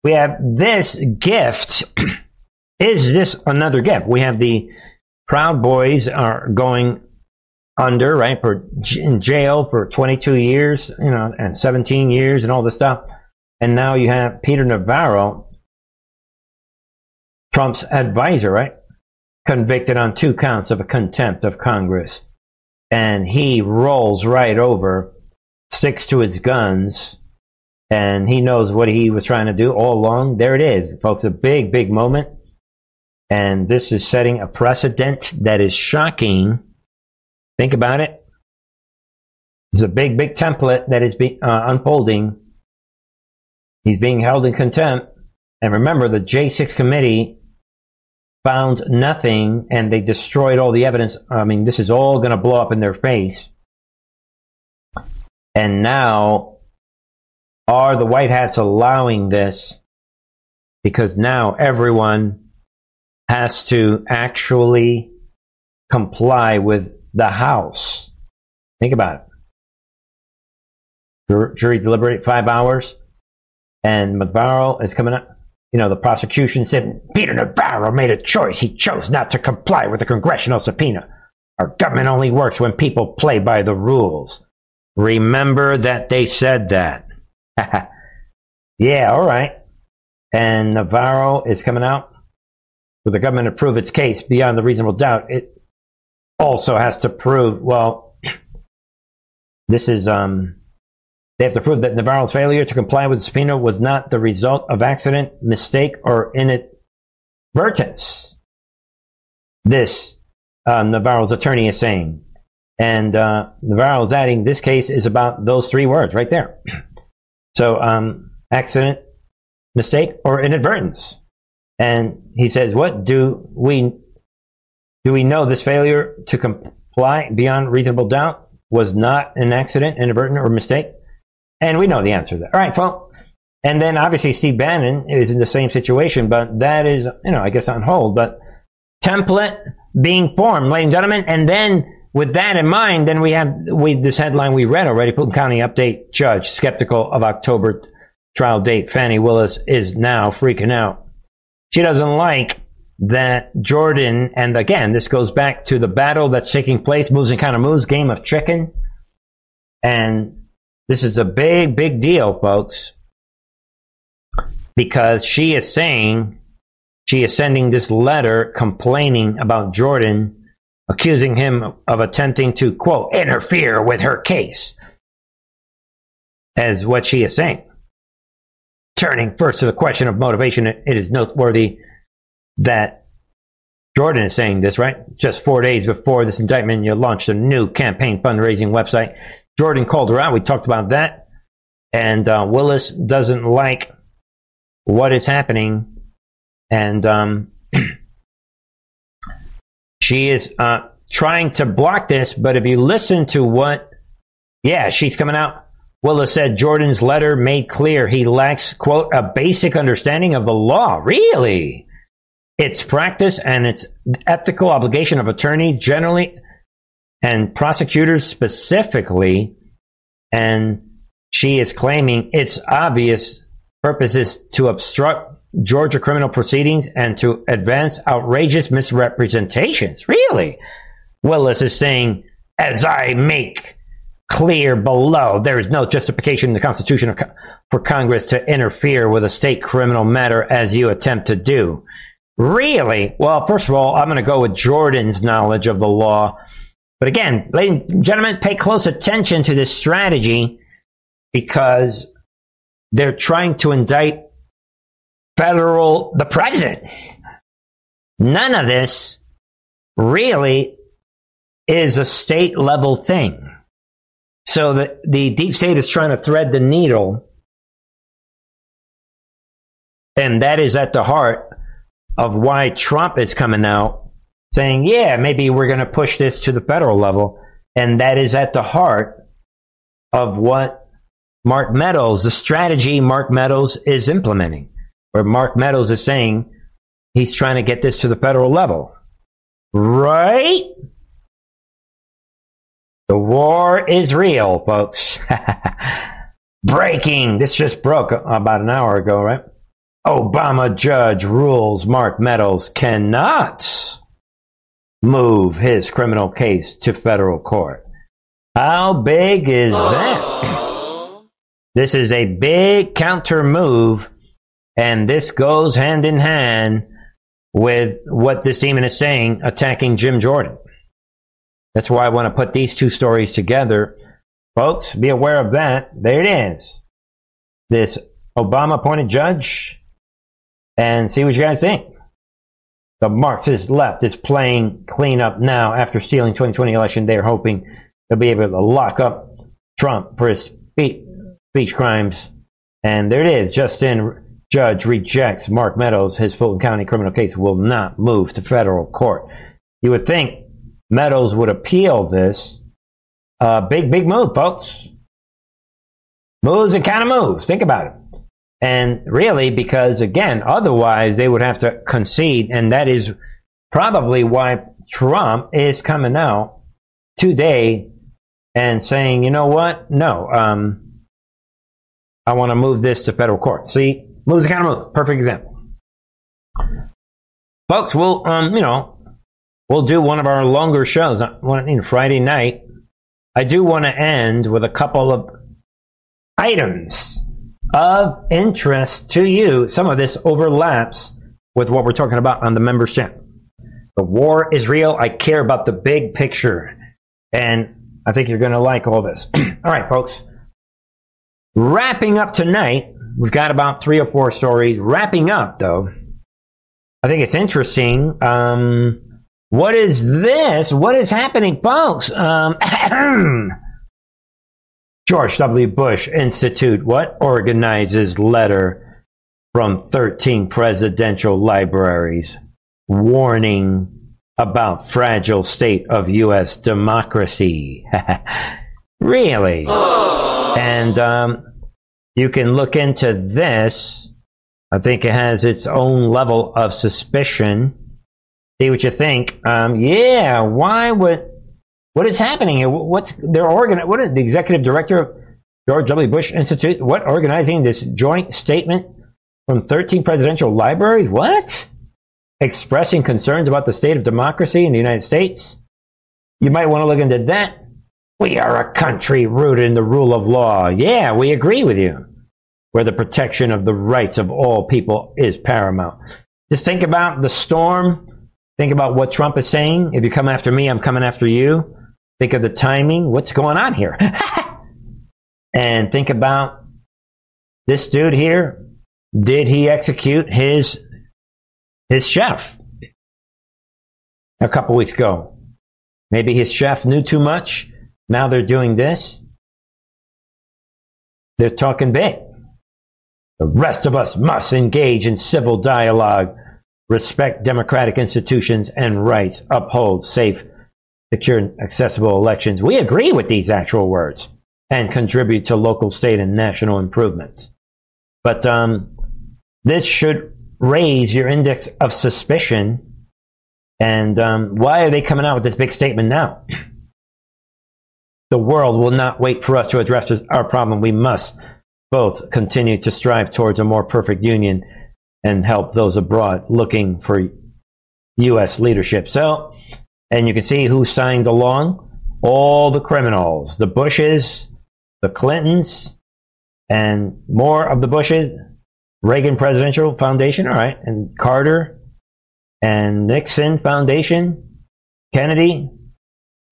We have this gift. [clears throat] Is this another gift? We have the Proud Boys are going under, right, for in jail for 22 years, you know, and 17 years and all this stuff. And now you have Peter Navarro, Trump's advisor, right, convicted on two counts of a contempt of Congress. And he rolls right over, sticks to his guns, and he knows what he was trying to do all along. There it is, folks, a big, big moment. And this is setting a precedent that is shocking. Think about it. It's a big, big template that is be, uh, unfolding. He's being held in contempt. And remember, the J6 committee found nothing and they destroyed all the evidence. I mean, this is all going to blow up in their face. And now, are the White Hats allowing this? Because now everyone has to actually comply with the House. Think about it. Jury deliberate five hours, and Navarro is coming up. You know, the prosecution said Peter Navarro made a choice. He chose not to comply with the congressional subpoena. Our government only works when people play by the rules. Remember that they said that. [laughs] yeah, all right. And Navarro is coming out for the government to prove its case beyond the reasonable doubt, it also has to prove, well, this is, um, they have to prove that Navarro's failure to comply with the subpoena was not the result of accident, mistake, or inadvertence. This, uh, Navarro's attorney is saying. And uh, Navarro is adding, this case is about those three words right there. [clears throat] So, um, accident, mistake, or inadvertence. And he says, "What do we do? We know this failure to comply beyond reasonable doubt was not an accident, inadvertent, or mistake." And we know the answer to that. All right, well, and then obviously Steve Bannon is in the same situation, but that is, you know, I guess on hold. But template being formed, ladies and gentlemen. And then with that in mind, then we have we this headline we read already. Fulton County update: Judge skeptical of October trial date. Fani Willis is now freaking out. She doesn't like that Jordan, and again, this goes back to the battle that's taking place, moves and kind of moves, game of chicken. And this is a big, big deal, folks, because she is saying, she is sending this letter complaining about Jordan, accusing him of attempting to, quote, interfere with her case, as what she is saying. Turning first to the question of motivation, it is noteworthy that Jordan is saying this, right? Just four days before this indictment, you launched a new campaign fundraising website. Jordan called her out. We talked about that. And uh, Willis doesn't like what is happening. And um, [clears throat] she is uh, trying to block this. But if you listen to what, yeah, she's coming out. Willis said Jordan's letter made clear he lacks, quote, a basic understanding of the law. Really? Its practice and its ethical obligation of attorneys generally and prosecutors specifically. And she is claiming its obvious purpose is to obstruct Georgia criminal proceedings and to advance outrageous misrepresentations. Really? Willis is saying, as I make clear below, there is no justification in the Constitution for Congress to interfere with a state criminal matter as you attempt to do. Really? Well, first of all, I'm going to go with Jordan's knowledge of the law. But again, ladies and gentlemen, pay close attention to this strategy because they're trying to indict federal, the president. None of this really is a state level thing. So the, the deep state is trying to thread the needle. And that is at the heart of why Trump is coming out saying, yeah, maybe we're going to push this to the federal level. And that is at the heart of what Mark Meadows, the strategy Mark Meadows is implementing, where Mark Meadows is saying he's trying to get this to the federal level. Right? The war is real, folks. [laughs] Breaking. This just broke about an hour ago, right? Obama judge rules Mark Meadows cannot move his criminal case to federal court. How big is that? This is a big counter move, and this goes hand in hand with what this demon is saying attacking Jim Jordan. That's why I want to put these two stories together. Folks, be aware of that. There it is. This Obama appointed judge and see what you guys think. The Marxist left is playing cleanup now after stealing 2020 election. They're hoping they'll be able to lock up Trump for his speech, speech crimes. And there it is. Justin Judge rejects Mark Meadows. His Fulton County criminal case will not move to federal court. You would think Meadows would appeal this. Uh, big, big move, folks. Moves and kind of moves. Think about it. And really, because again, otherwise they would have to concede, and that is probably why Trump is coming out today and saying, you know what? No, um, I want to move this to federal court. See, moves the kind of move. Perfect example. Folks, we'll, um, you know, we'll do one of our longer shows on you know, Friday night. I do want to end with a couple of items of interest to you, some of this overlaps with what we're talking about on the members channel. The war is real. I care about the big picture. And I think you're going to like all this. [clears throat] all right, folks. Wrapping up tonight, we've got about three or four stories. Wrapping up, though, I think it's interesting. Um, what is this? What is happening, folks? Um, [clears throat] George W. Bush Institute, what organizes letter from 13 presidential libraries warning about fragile state of U.S. democracy. [laughs] really? and um, you can look into this. I think it has its own level of suspicion. See what you think. Um, yeah, why would what is happening here? What's they're organ? What is the executive director of George W. Bush Institute? What organizing this joint statement from 13 presidential libraries? What? Expressing concerns about the state of democracy in the United States? You might want to look into that. We are a country rooted in the rule of law. Yeah, we agree with you. Where the protection of the rights of all people is paramount. Just think about the storm. Think about what Trump is saying. If you come after me, I'm coming after you. Think of the timing. What's going on here? [laughs] and think about this dude here. Did he execute his his chef a couple weeks ago? Maybe his chef knew too much. Now they're doing this. They're talking big. The rest of us must engage in civil dialogue, respect democratic institutions and rights, uphold safe, secure, and accessible elections. We agree with these actual words and contribute to local, state, and national improvements. But um, this should raise your index of suspicion. And um, why are they coming out with this big statement now? The world will not wait for us to address our problem. We must both continue to strive towards a more perfect union and help those abroad looking for U.S. leadership. So, and you can see who signed along all the criminals, the Bushes, the Clintons, and more of the Bushes, Reagan Presidential Foundation, all right, and Carter and Nixon Foundation, Kennedy,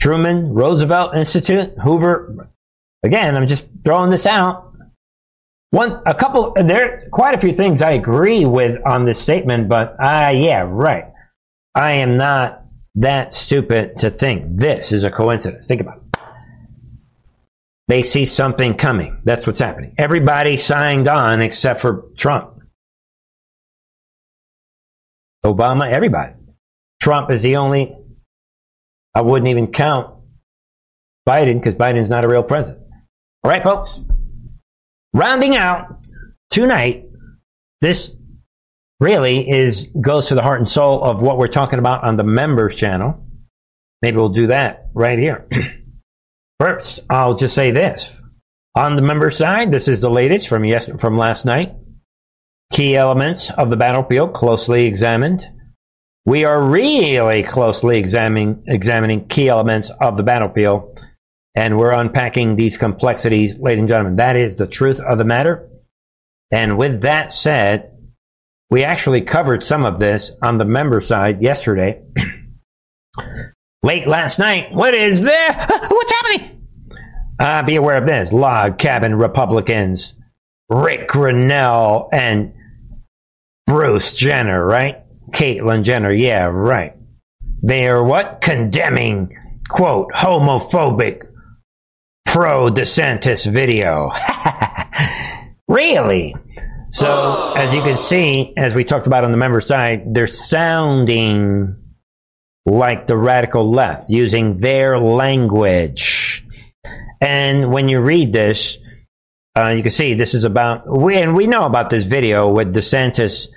Truman, Roosevelt Institute, Hoover. Again, I'm just throwing this out. One, a couple, there, quite a few things I agree with on this statement, but ah, uh, yeah, right. I am not that stupid to think this is a coincidence. Think about it. They see something coming. That's what's happening. Everybody signed on except for Trump. Obama, everybody. Trump is the only I wouldn't even count Biden because Biden's not a real president. All right, folks. Rounding out tonight, this really is goes to the heart and soul of what we're talking about on the members channel. Maybe we'll do that right here. [clears throat] First, I'll just say this. On the member side, this is the latest from yes from last night. Key elements of the battlefield closely examined. We are really closely examining, examining key elements of the battlefield, and we're unpacking these complexities, ladies and gentlemen. That is the truth of the matter. And with that said, we actually covered some of this on the member side yesterday. [clears throat] Late last night, what is this? What's happening? Uh, be aware of this. Log cabin Republicans, Rick Grenell and Bruce Jenner, right? Caitlyn Jenner, yeah, right. They are what? Condemning, quote, homophobic pro DeSantis video. [laughs] really? So, as you can see, as we talked about on the member side, they're sounding like the radical left, using their language. And when you read this, uh, you can see this is about, we, and we know about this video with DeSantis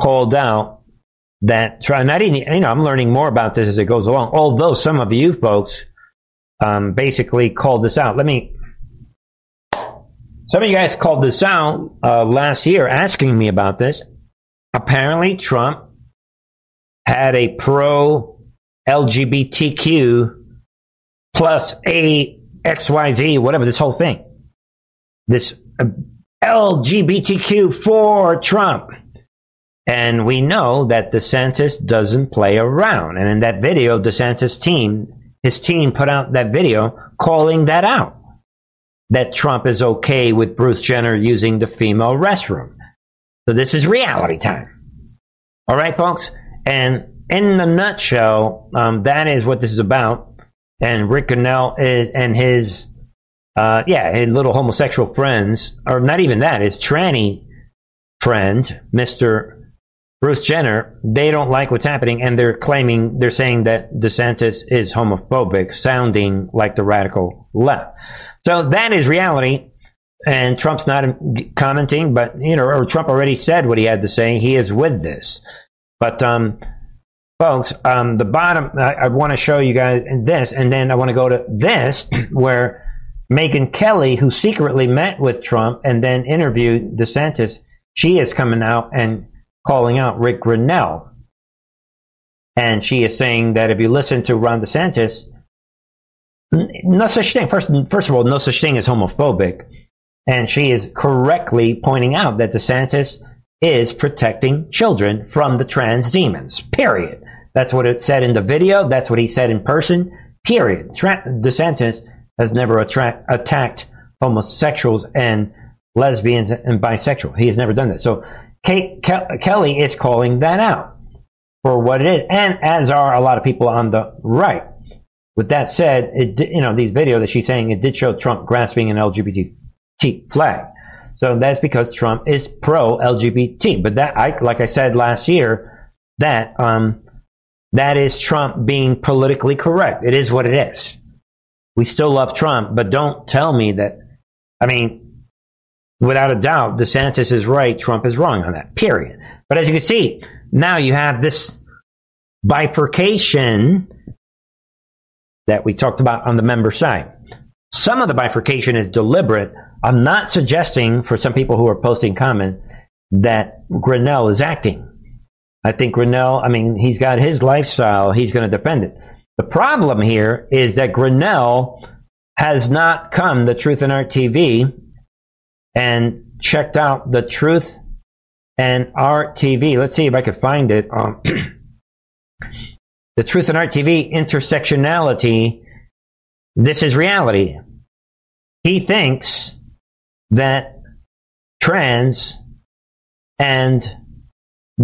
called out that try not even you know I'm learning more about this as it goes along. Although some of you folks um, basically called this out. Let me. Some of you guys called this out uh, last year, asking me about this. Apparently, Trump had a pro LGBTQ plus a XYZ, whatever this whole thing. This uh, LGBTQ for Trump and we know that DeSantis doesn't play around. And in that video, DeSantis' team, his team put out that video calling that out. That Trump is okay with Bruce Jenner using the female restroom. So this is reality time. All right, folks? And in the nutshell, um, that is what this is about. And Rick Grenell is, and his, uh, yeah, his little homosexual friends, or not even that, his tranny friend, Mr. Bruce Jenner, they don't like what's happening, and they're claiming, they're saying that DeSantis is homophobic, sounding like the radical left. So that is reality, and Trump's not commenting, but, you know, or Trump already said what he had to say. He is with this. But um, folks, um, the bottom, I, I want to show you guys this, and then I want to go to this, [clears throat] where Megyn Kelly, who secretly met with Trump and then interviewed DeSantis, she is coming out and calling out Rick Grenell. And she is saying that if you listen to Ron DeSantis, no such thing. First, first of all, no such thing as homophobic. And she is correctly pointing out that DeSantis is protecting children from the trans demons. Period. That's what it said in the video. That's what he said in person. Period. Tra- DeSantis has never attra- attacked homosexuals and lesbians and bisexual. He has never done that. So Kate Ke- Kelly is calling that out for what it is, and as are a lot of people on the right. With that said, it you know these videos that she's saying it did show Trump grasping an LGBT flag. So that's because Trump is pro LGBT. But that, I, like I said last year, that um, that is Trump being politically correct. It is what it is. We still love Trump, but don't tell me that. I mean, without a doubt, DeSantis is right. Trump is wrong on that. Period. But as you can see, now you have this bifurcation that we talked about on the member side. Some of the bifurcation is deliberate. I'm not suggesting for some people who are posting comments that Grenell is acting. I think Grenell, I mean, he's got his lifestyle. He's going to defend it. The problem here is that Grenell has not come to Truth and Art TV and checked out the Truth and Art TV. Let's see if I can find it. Um, [clears throat] the Truth and Art TV intersectionality. This is reality. He thinks that trans and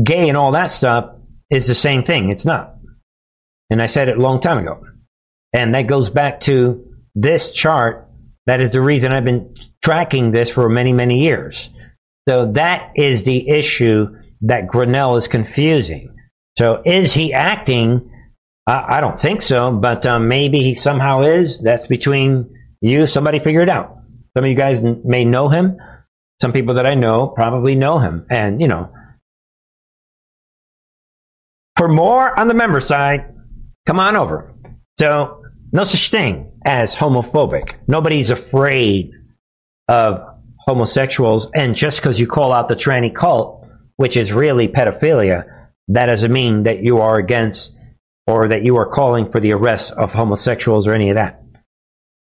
gay and all that stuff is the same thing. It's not. And I said it a long time ago. And that goes back to this chart. That is the reason I've been tracking this for many, many years. So that is the issue that Grenell is confusing. So is he acting? I, I don't think so, but um, maybe he somehow is. That's between you. Somebody figure it out. Some of you guys may know him. Some people that I know probably know him. And, you know, for more on the member side, come on over. So, no such thing as homophobic. Nobody's afraid of homosexuals. And just because you call out the tranny cult, which is really pedophilia, that doesn't mean that you are against or that you are calling for the arrest of homosexuals or any of that.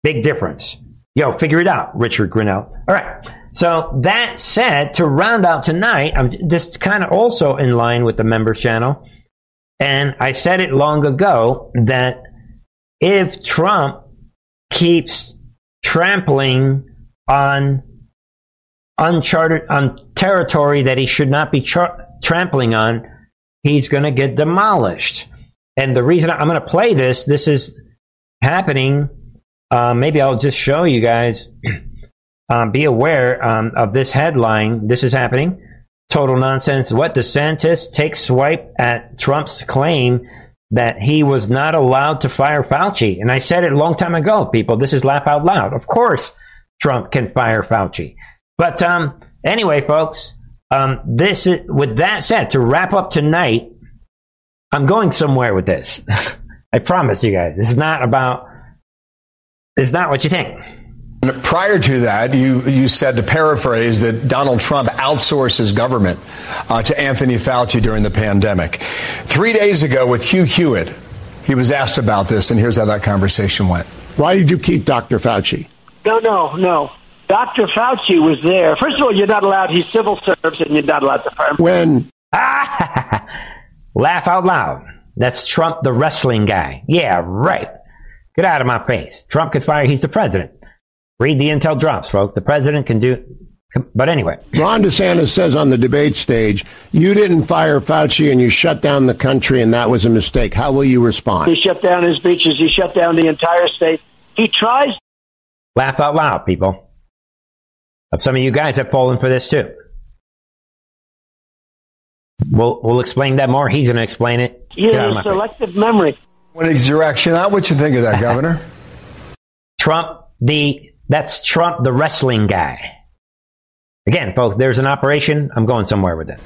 Big difference. Yo, figure it out, Richard Grenell. All right. So that said, to round out tonight, I'm just kind of also in line with the members channel. And I said it long ago that if Trump keeps trampling on uncharted on territory that he should not be tra- trampling on, he's going to get demolished. And the reason I'm going to play this, this is happening. Uh, maybe I'll just show you guys. [clears throat] Um, be aware um, of this headline. This is happening. Total nonsense. What DeSantis takes swipe at Trump's claim that he was not allowed to fire Fauci. And I said it a long time ago, people. This is laugh out loud. Of course, Trump can fire Fauci. But um, anyway, folks, um, this is, with that said, to wrap up tonight, I'm going somewhere with this. [laughs] I promise you guys. This is not about. It's not what you think. Prior to that, you, you said, to paraphrase, that Donald Trump outsources government uh, to Anthony Fauci during the pandemic. Three days ago with Hugh Hewitt, he was asked about this, and here's how that conversation went. Why did you keep Dr. Fauci? No, no, no. Dr. Fauci was there. First of all, you're not allowed, he civil serves, and you're not allowed to fire him. When? [laughs] Laugh out loud. That's Trump, the wrestling guy. Yeah, right. Get out of my face. Trump could fire, he's the president. Read the intel drops, folks. The president can do. But anyway. Ron DeSantis says on the debate stage, you didn't fire Fauci and you shut down the country and that was a mistake. How will you respond? He shut down his beaches. He shut down the entire state. He tries. Laugh out loud, people. Some of you guys have fallen for this too. We'll, we'll explain that more. He's going to explain it. Yeah, selective face. memory. What is your action out? What you think of that, Governor? [laughs] Trump, the that's Trump, the wrestling guy. Again, folks, there's an operation. I'm going somewhere with this.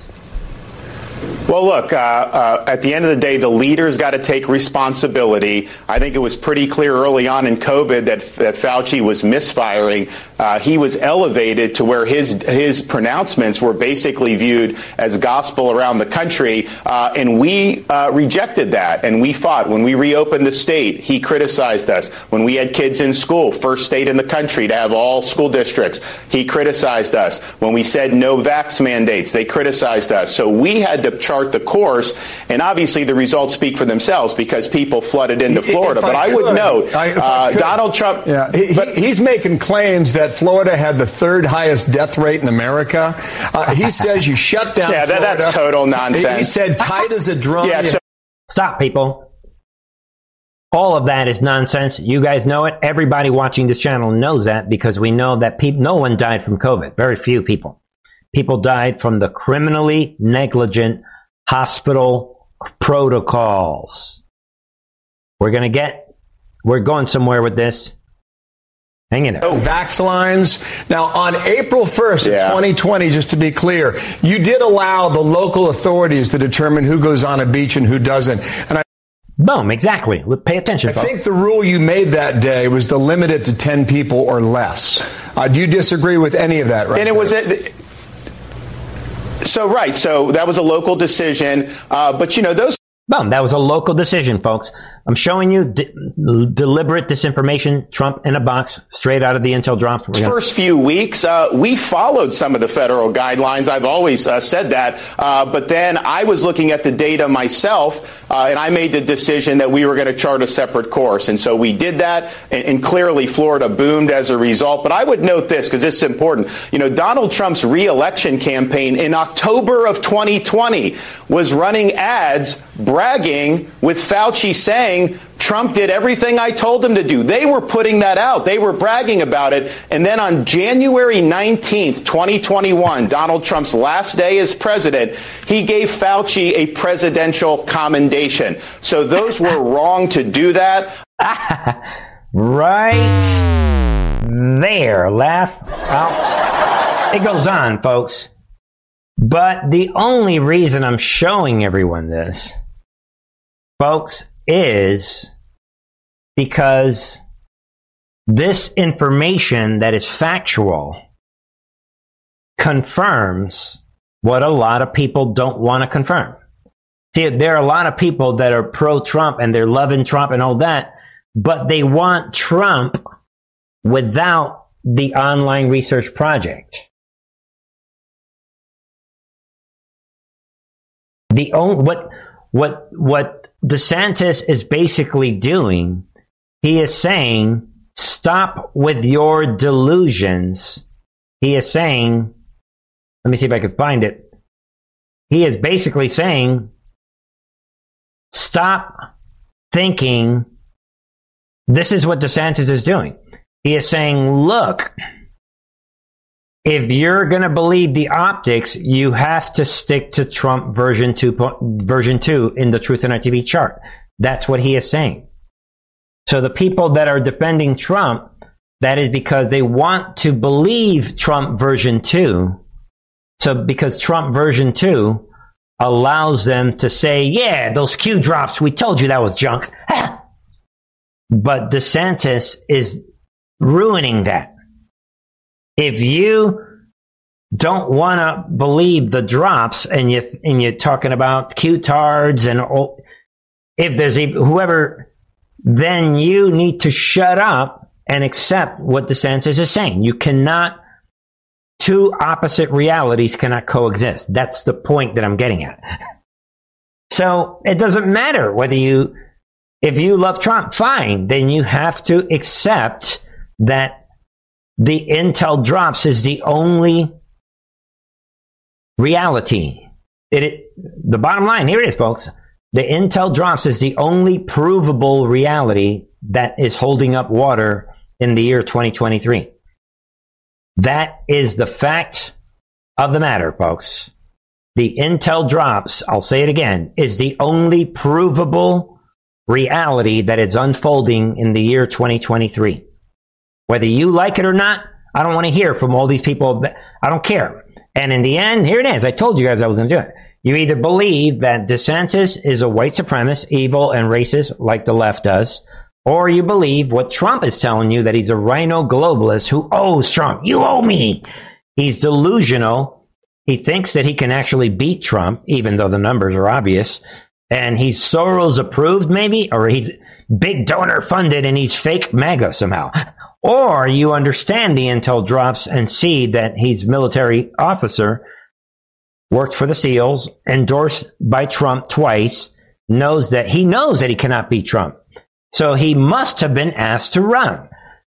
Well, look, uh, uh, at the end of the day, the leaders got to take responsibility. I think it was pretty clear early on in COVID that, that Fauci was misfiring. Uh, he was elevated to where his his pronouncements were basically viewed as gospel around the country, uh, and we uh, rejected that and we fought. When we reopened the state, he criticized us. When we had kids in school, first state in the country to have all school districts, he criticized us. When we said no vax mandates, they criticized us. So we had to charge chart the course. And obviously, the results speak for themselves because people flooded into Florida. but I, I would note I, uh, Donald Trump. Yeah, he, but, he's making claims that Florida had the third highest death rate in America. Uh, he [laughs] says you shut down. Yeah, that, that's total nonsense. He said tight as a drum. Yeah, so- stop, people. All of that is nonsense. You guys know it. Everybody watching this channel knows that because we know that pe- no one died from COVID. Very few people. People died from the criminally negligent hospital protocols. We're going to get, we're going somewhere with this. Hang in there. Oh, vax lines. Now, on April 1st yeah. 2020, just to be clear, you did allow the local authorities to determine who goes on a beach and who doesn't. And I Boom, exactly. Pay attention, I folks. think the rule you made that day was to limit it to 10 people or less. Uh, do you disagree with any of that, right? And it was, so right, so that was a local decision, uh, but you know those. Boom, that was a local decision, folks. I'm showing you de- deliberate disinformation, Trump in a box, straight out of the intel drop. Gonna- First few weeks, uh, we followed some of the federal guidelines. I've always uh, said that. Uh, but then I was looking at the data myself, uh, and I made the decision that we were going to chart a separate course. And so we did that, and, and clearly Florida boomed as a result. But I would note this, because this is important. You know, Donald Trump's reelection campaign in October of 2020 was running ads bragging with Fauci saying, saying Trump did everything I told him to do. They were putting that out. They were bragging about it. And then on January 19th, 2021, Donald Trump's last day as president, he gave Fauci a presidential commendation. So those were [laughs] wrong to do that. [laughs] right there. Laugh out. It goes on, folks. But the only reason I'm showing everyone this, folks, is because this information that is factual confirms what a lot of people don't want to confirm. See, there are a lot of people that are pro Trump and they're loving Trump and all that, but they want Trump without the online research project. The only, what, what, what DeSantis is basically doing, he is saying, stop with your delusions. He is saying, let me see if I can find it. He is basically saying, stop thinking this is what DeSantis is doing. He is saying, look, if you're going to believe the optics, you have to stick to Trump version 2 version 2 in the Truth and Art TV chart. That's what he is saying. So the people that are defending Trump, that is because they want to believe Trump version 2. So because Trump version 2 allows them to say, yeah, those Q drops, we told you that was junk. [laughs] but DeSantis is ruining that if you don't want to believe the drops and you and you're talking about Q-tards and if there's a, whoever, then you need to shut up and accept what DeSantis is saying. You cannot, two opposite realities cannot coexist. That's the point that I'm getting at. [laughs] So it doesn't matter whether you, if you love Trump, fine, then you have to accept that the Intel drops is the only reality. It, it, the bottom line, here it is, folks. The Intel drops is the only provable reality that is holding up water in the year 2023. That is the fact of the matter, folks. The Intel drops, I'll say it again, is the only provable reality that is unfolding in the year 2023. Whether you like it or not, I don't want to hear from all these people. I don't care. And in the end, here it is. I told you guys I was going to do it. You either believe that DeSantis is a white supremacist, evil, and racist like the left does, or you believe what Trump is telling you that he's a RINO globalist who owes Trump. You owe me. He's delusional. He thinks that he can actually beat Trump, even though the numbers are obvious. And he's Soros approved, maybe, or he's big donor funded and he's fake MAGA somehow. [laughs] Or you understand the intel drops and see that he's military officer, worked for the SEALs, endorsed by Trump twice, knows that he knows that he cannot beat Trump. So he must have been asked to run.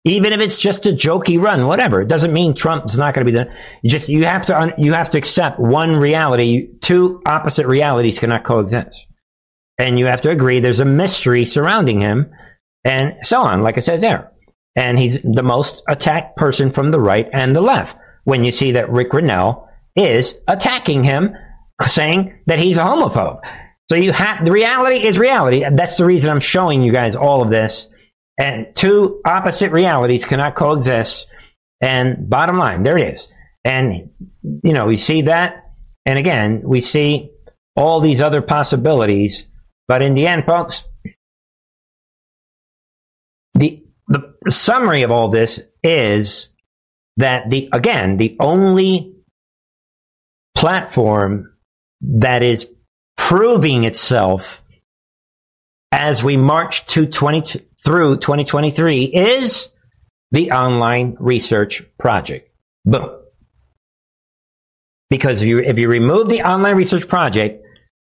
Even if it's just a jokey run, whatever. It doesn't mean Trump's not going to be the, you just, you have to, you have to accept one reality. Two opposite realities cannot coexist. And you have to agree there's a mystery surrounding him and so on, like I said there. And he's the most attacked person from the right and the left. When you see that Rick Grenell is attacking him, saying that he's a homophobe. So you have the reality is reality. That's the reason I'm showing you guys all of this. And two opposite realities cannot coexist. And bottom line, there it is. And you know, we see that. And again, we see all these other possibilities. But in the end, folks, the summary of all this is that the again, the only platform that is proving itself as we march to 20 through 2023 is the online research project. Boom. Because if you, if you remove the online research project,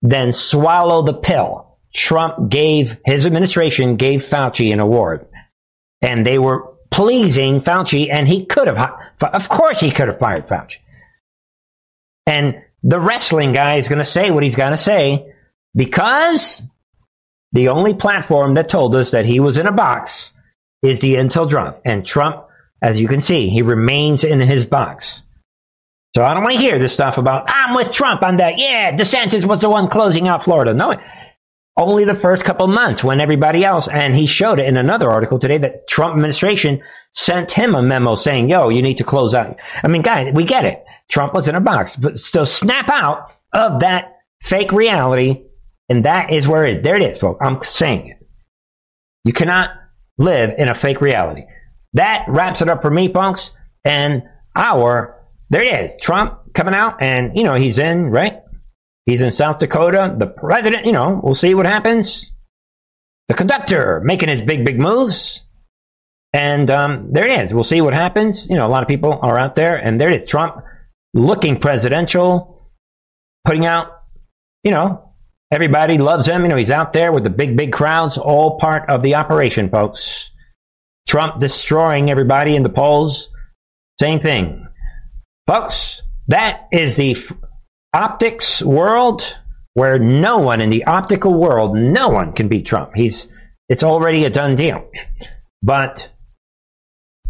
then swallow the pill. Trump gave, his administration gave Fauci an award. And they were pleasing Fauci, and he could have, of course he could have fired Fauci. And the wrestling guy is going to say what he's going to say because the only platform that told us that he was in a box is the Intel Trump. And Trump, as you can see, he remains in his box. So I don't want to hear this stuff about, I'm with Trump on that. Yeah, DeSantis was the one closing out Florida. No, only the first couple months when everybody else, and he showed it in another article today that Trump administration sent him a memo saying, yo, you need to close out. I mean, guys, we get it. Trump was in a box, but still snap out of that fake reality. And that is where it, there it is, folks. I'm saying it. You cannot live in a fake reality. That wraps it up for me, folks. And our, there it is. Trump coming out and, you know, he's in, right? He's in South Dakota. The president, you know, we'll see what happens. The conductor making his big, big moves. And um, there it is. We'll see what happens. You know, a lot of people are out there, and there it is. Trump looking presidential, putting out, you know, everybody loves him. You know, he's out there with the big, big crowds, all part of the operation, folks. Trump destroying everybody in the polls. Same thing. Folks, that is the optics world where no one in the optical world, no one can beat Trump. He's, it's already a done deal. But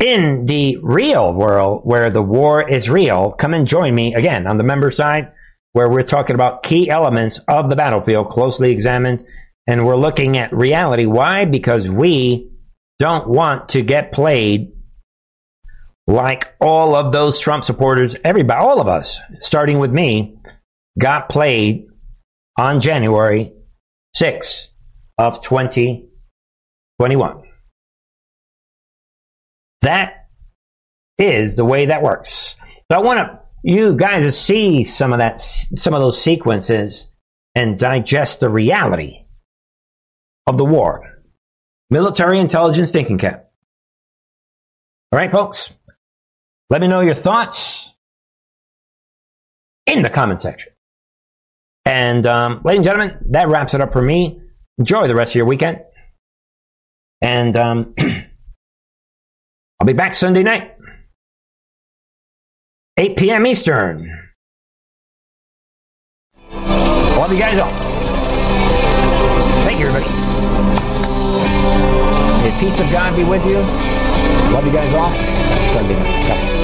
in the real world where the war is real, come and join me again on the member side where we're talking about key elements of the battlefield closely examined and we're looking at reality. Why? Because we don't want to get played like all of those Trump supporters, everybody, all of us, starting with me, got played on January 6th of 2021. That is the way that works. So I want to, you guys to see some of that, some of those sequences and digest the reality of the war. Military intelligence thinking cap. All right, folks. Let me know your thoughts in the comment section. And, um, ladies and gentlemen, that wraps it up for me. Enjoy the rest of your weekend. And, um, [clears throat] I'll be back Sunday night, 8 p.m. Eastern. Love you guys all. Thank you, everybody. May peace of God be with you. Love you guys all. Sunday night.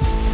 you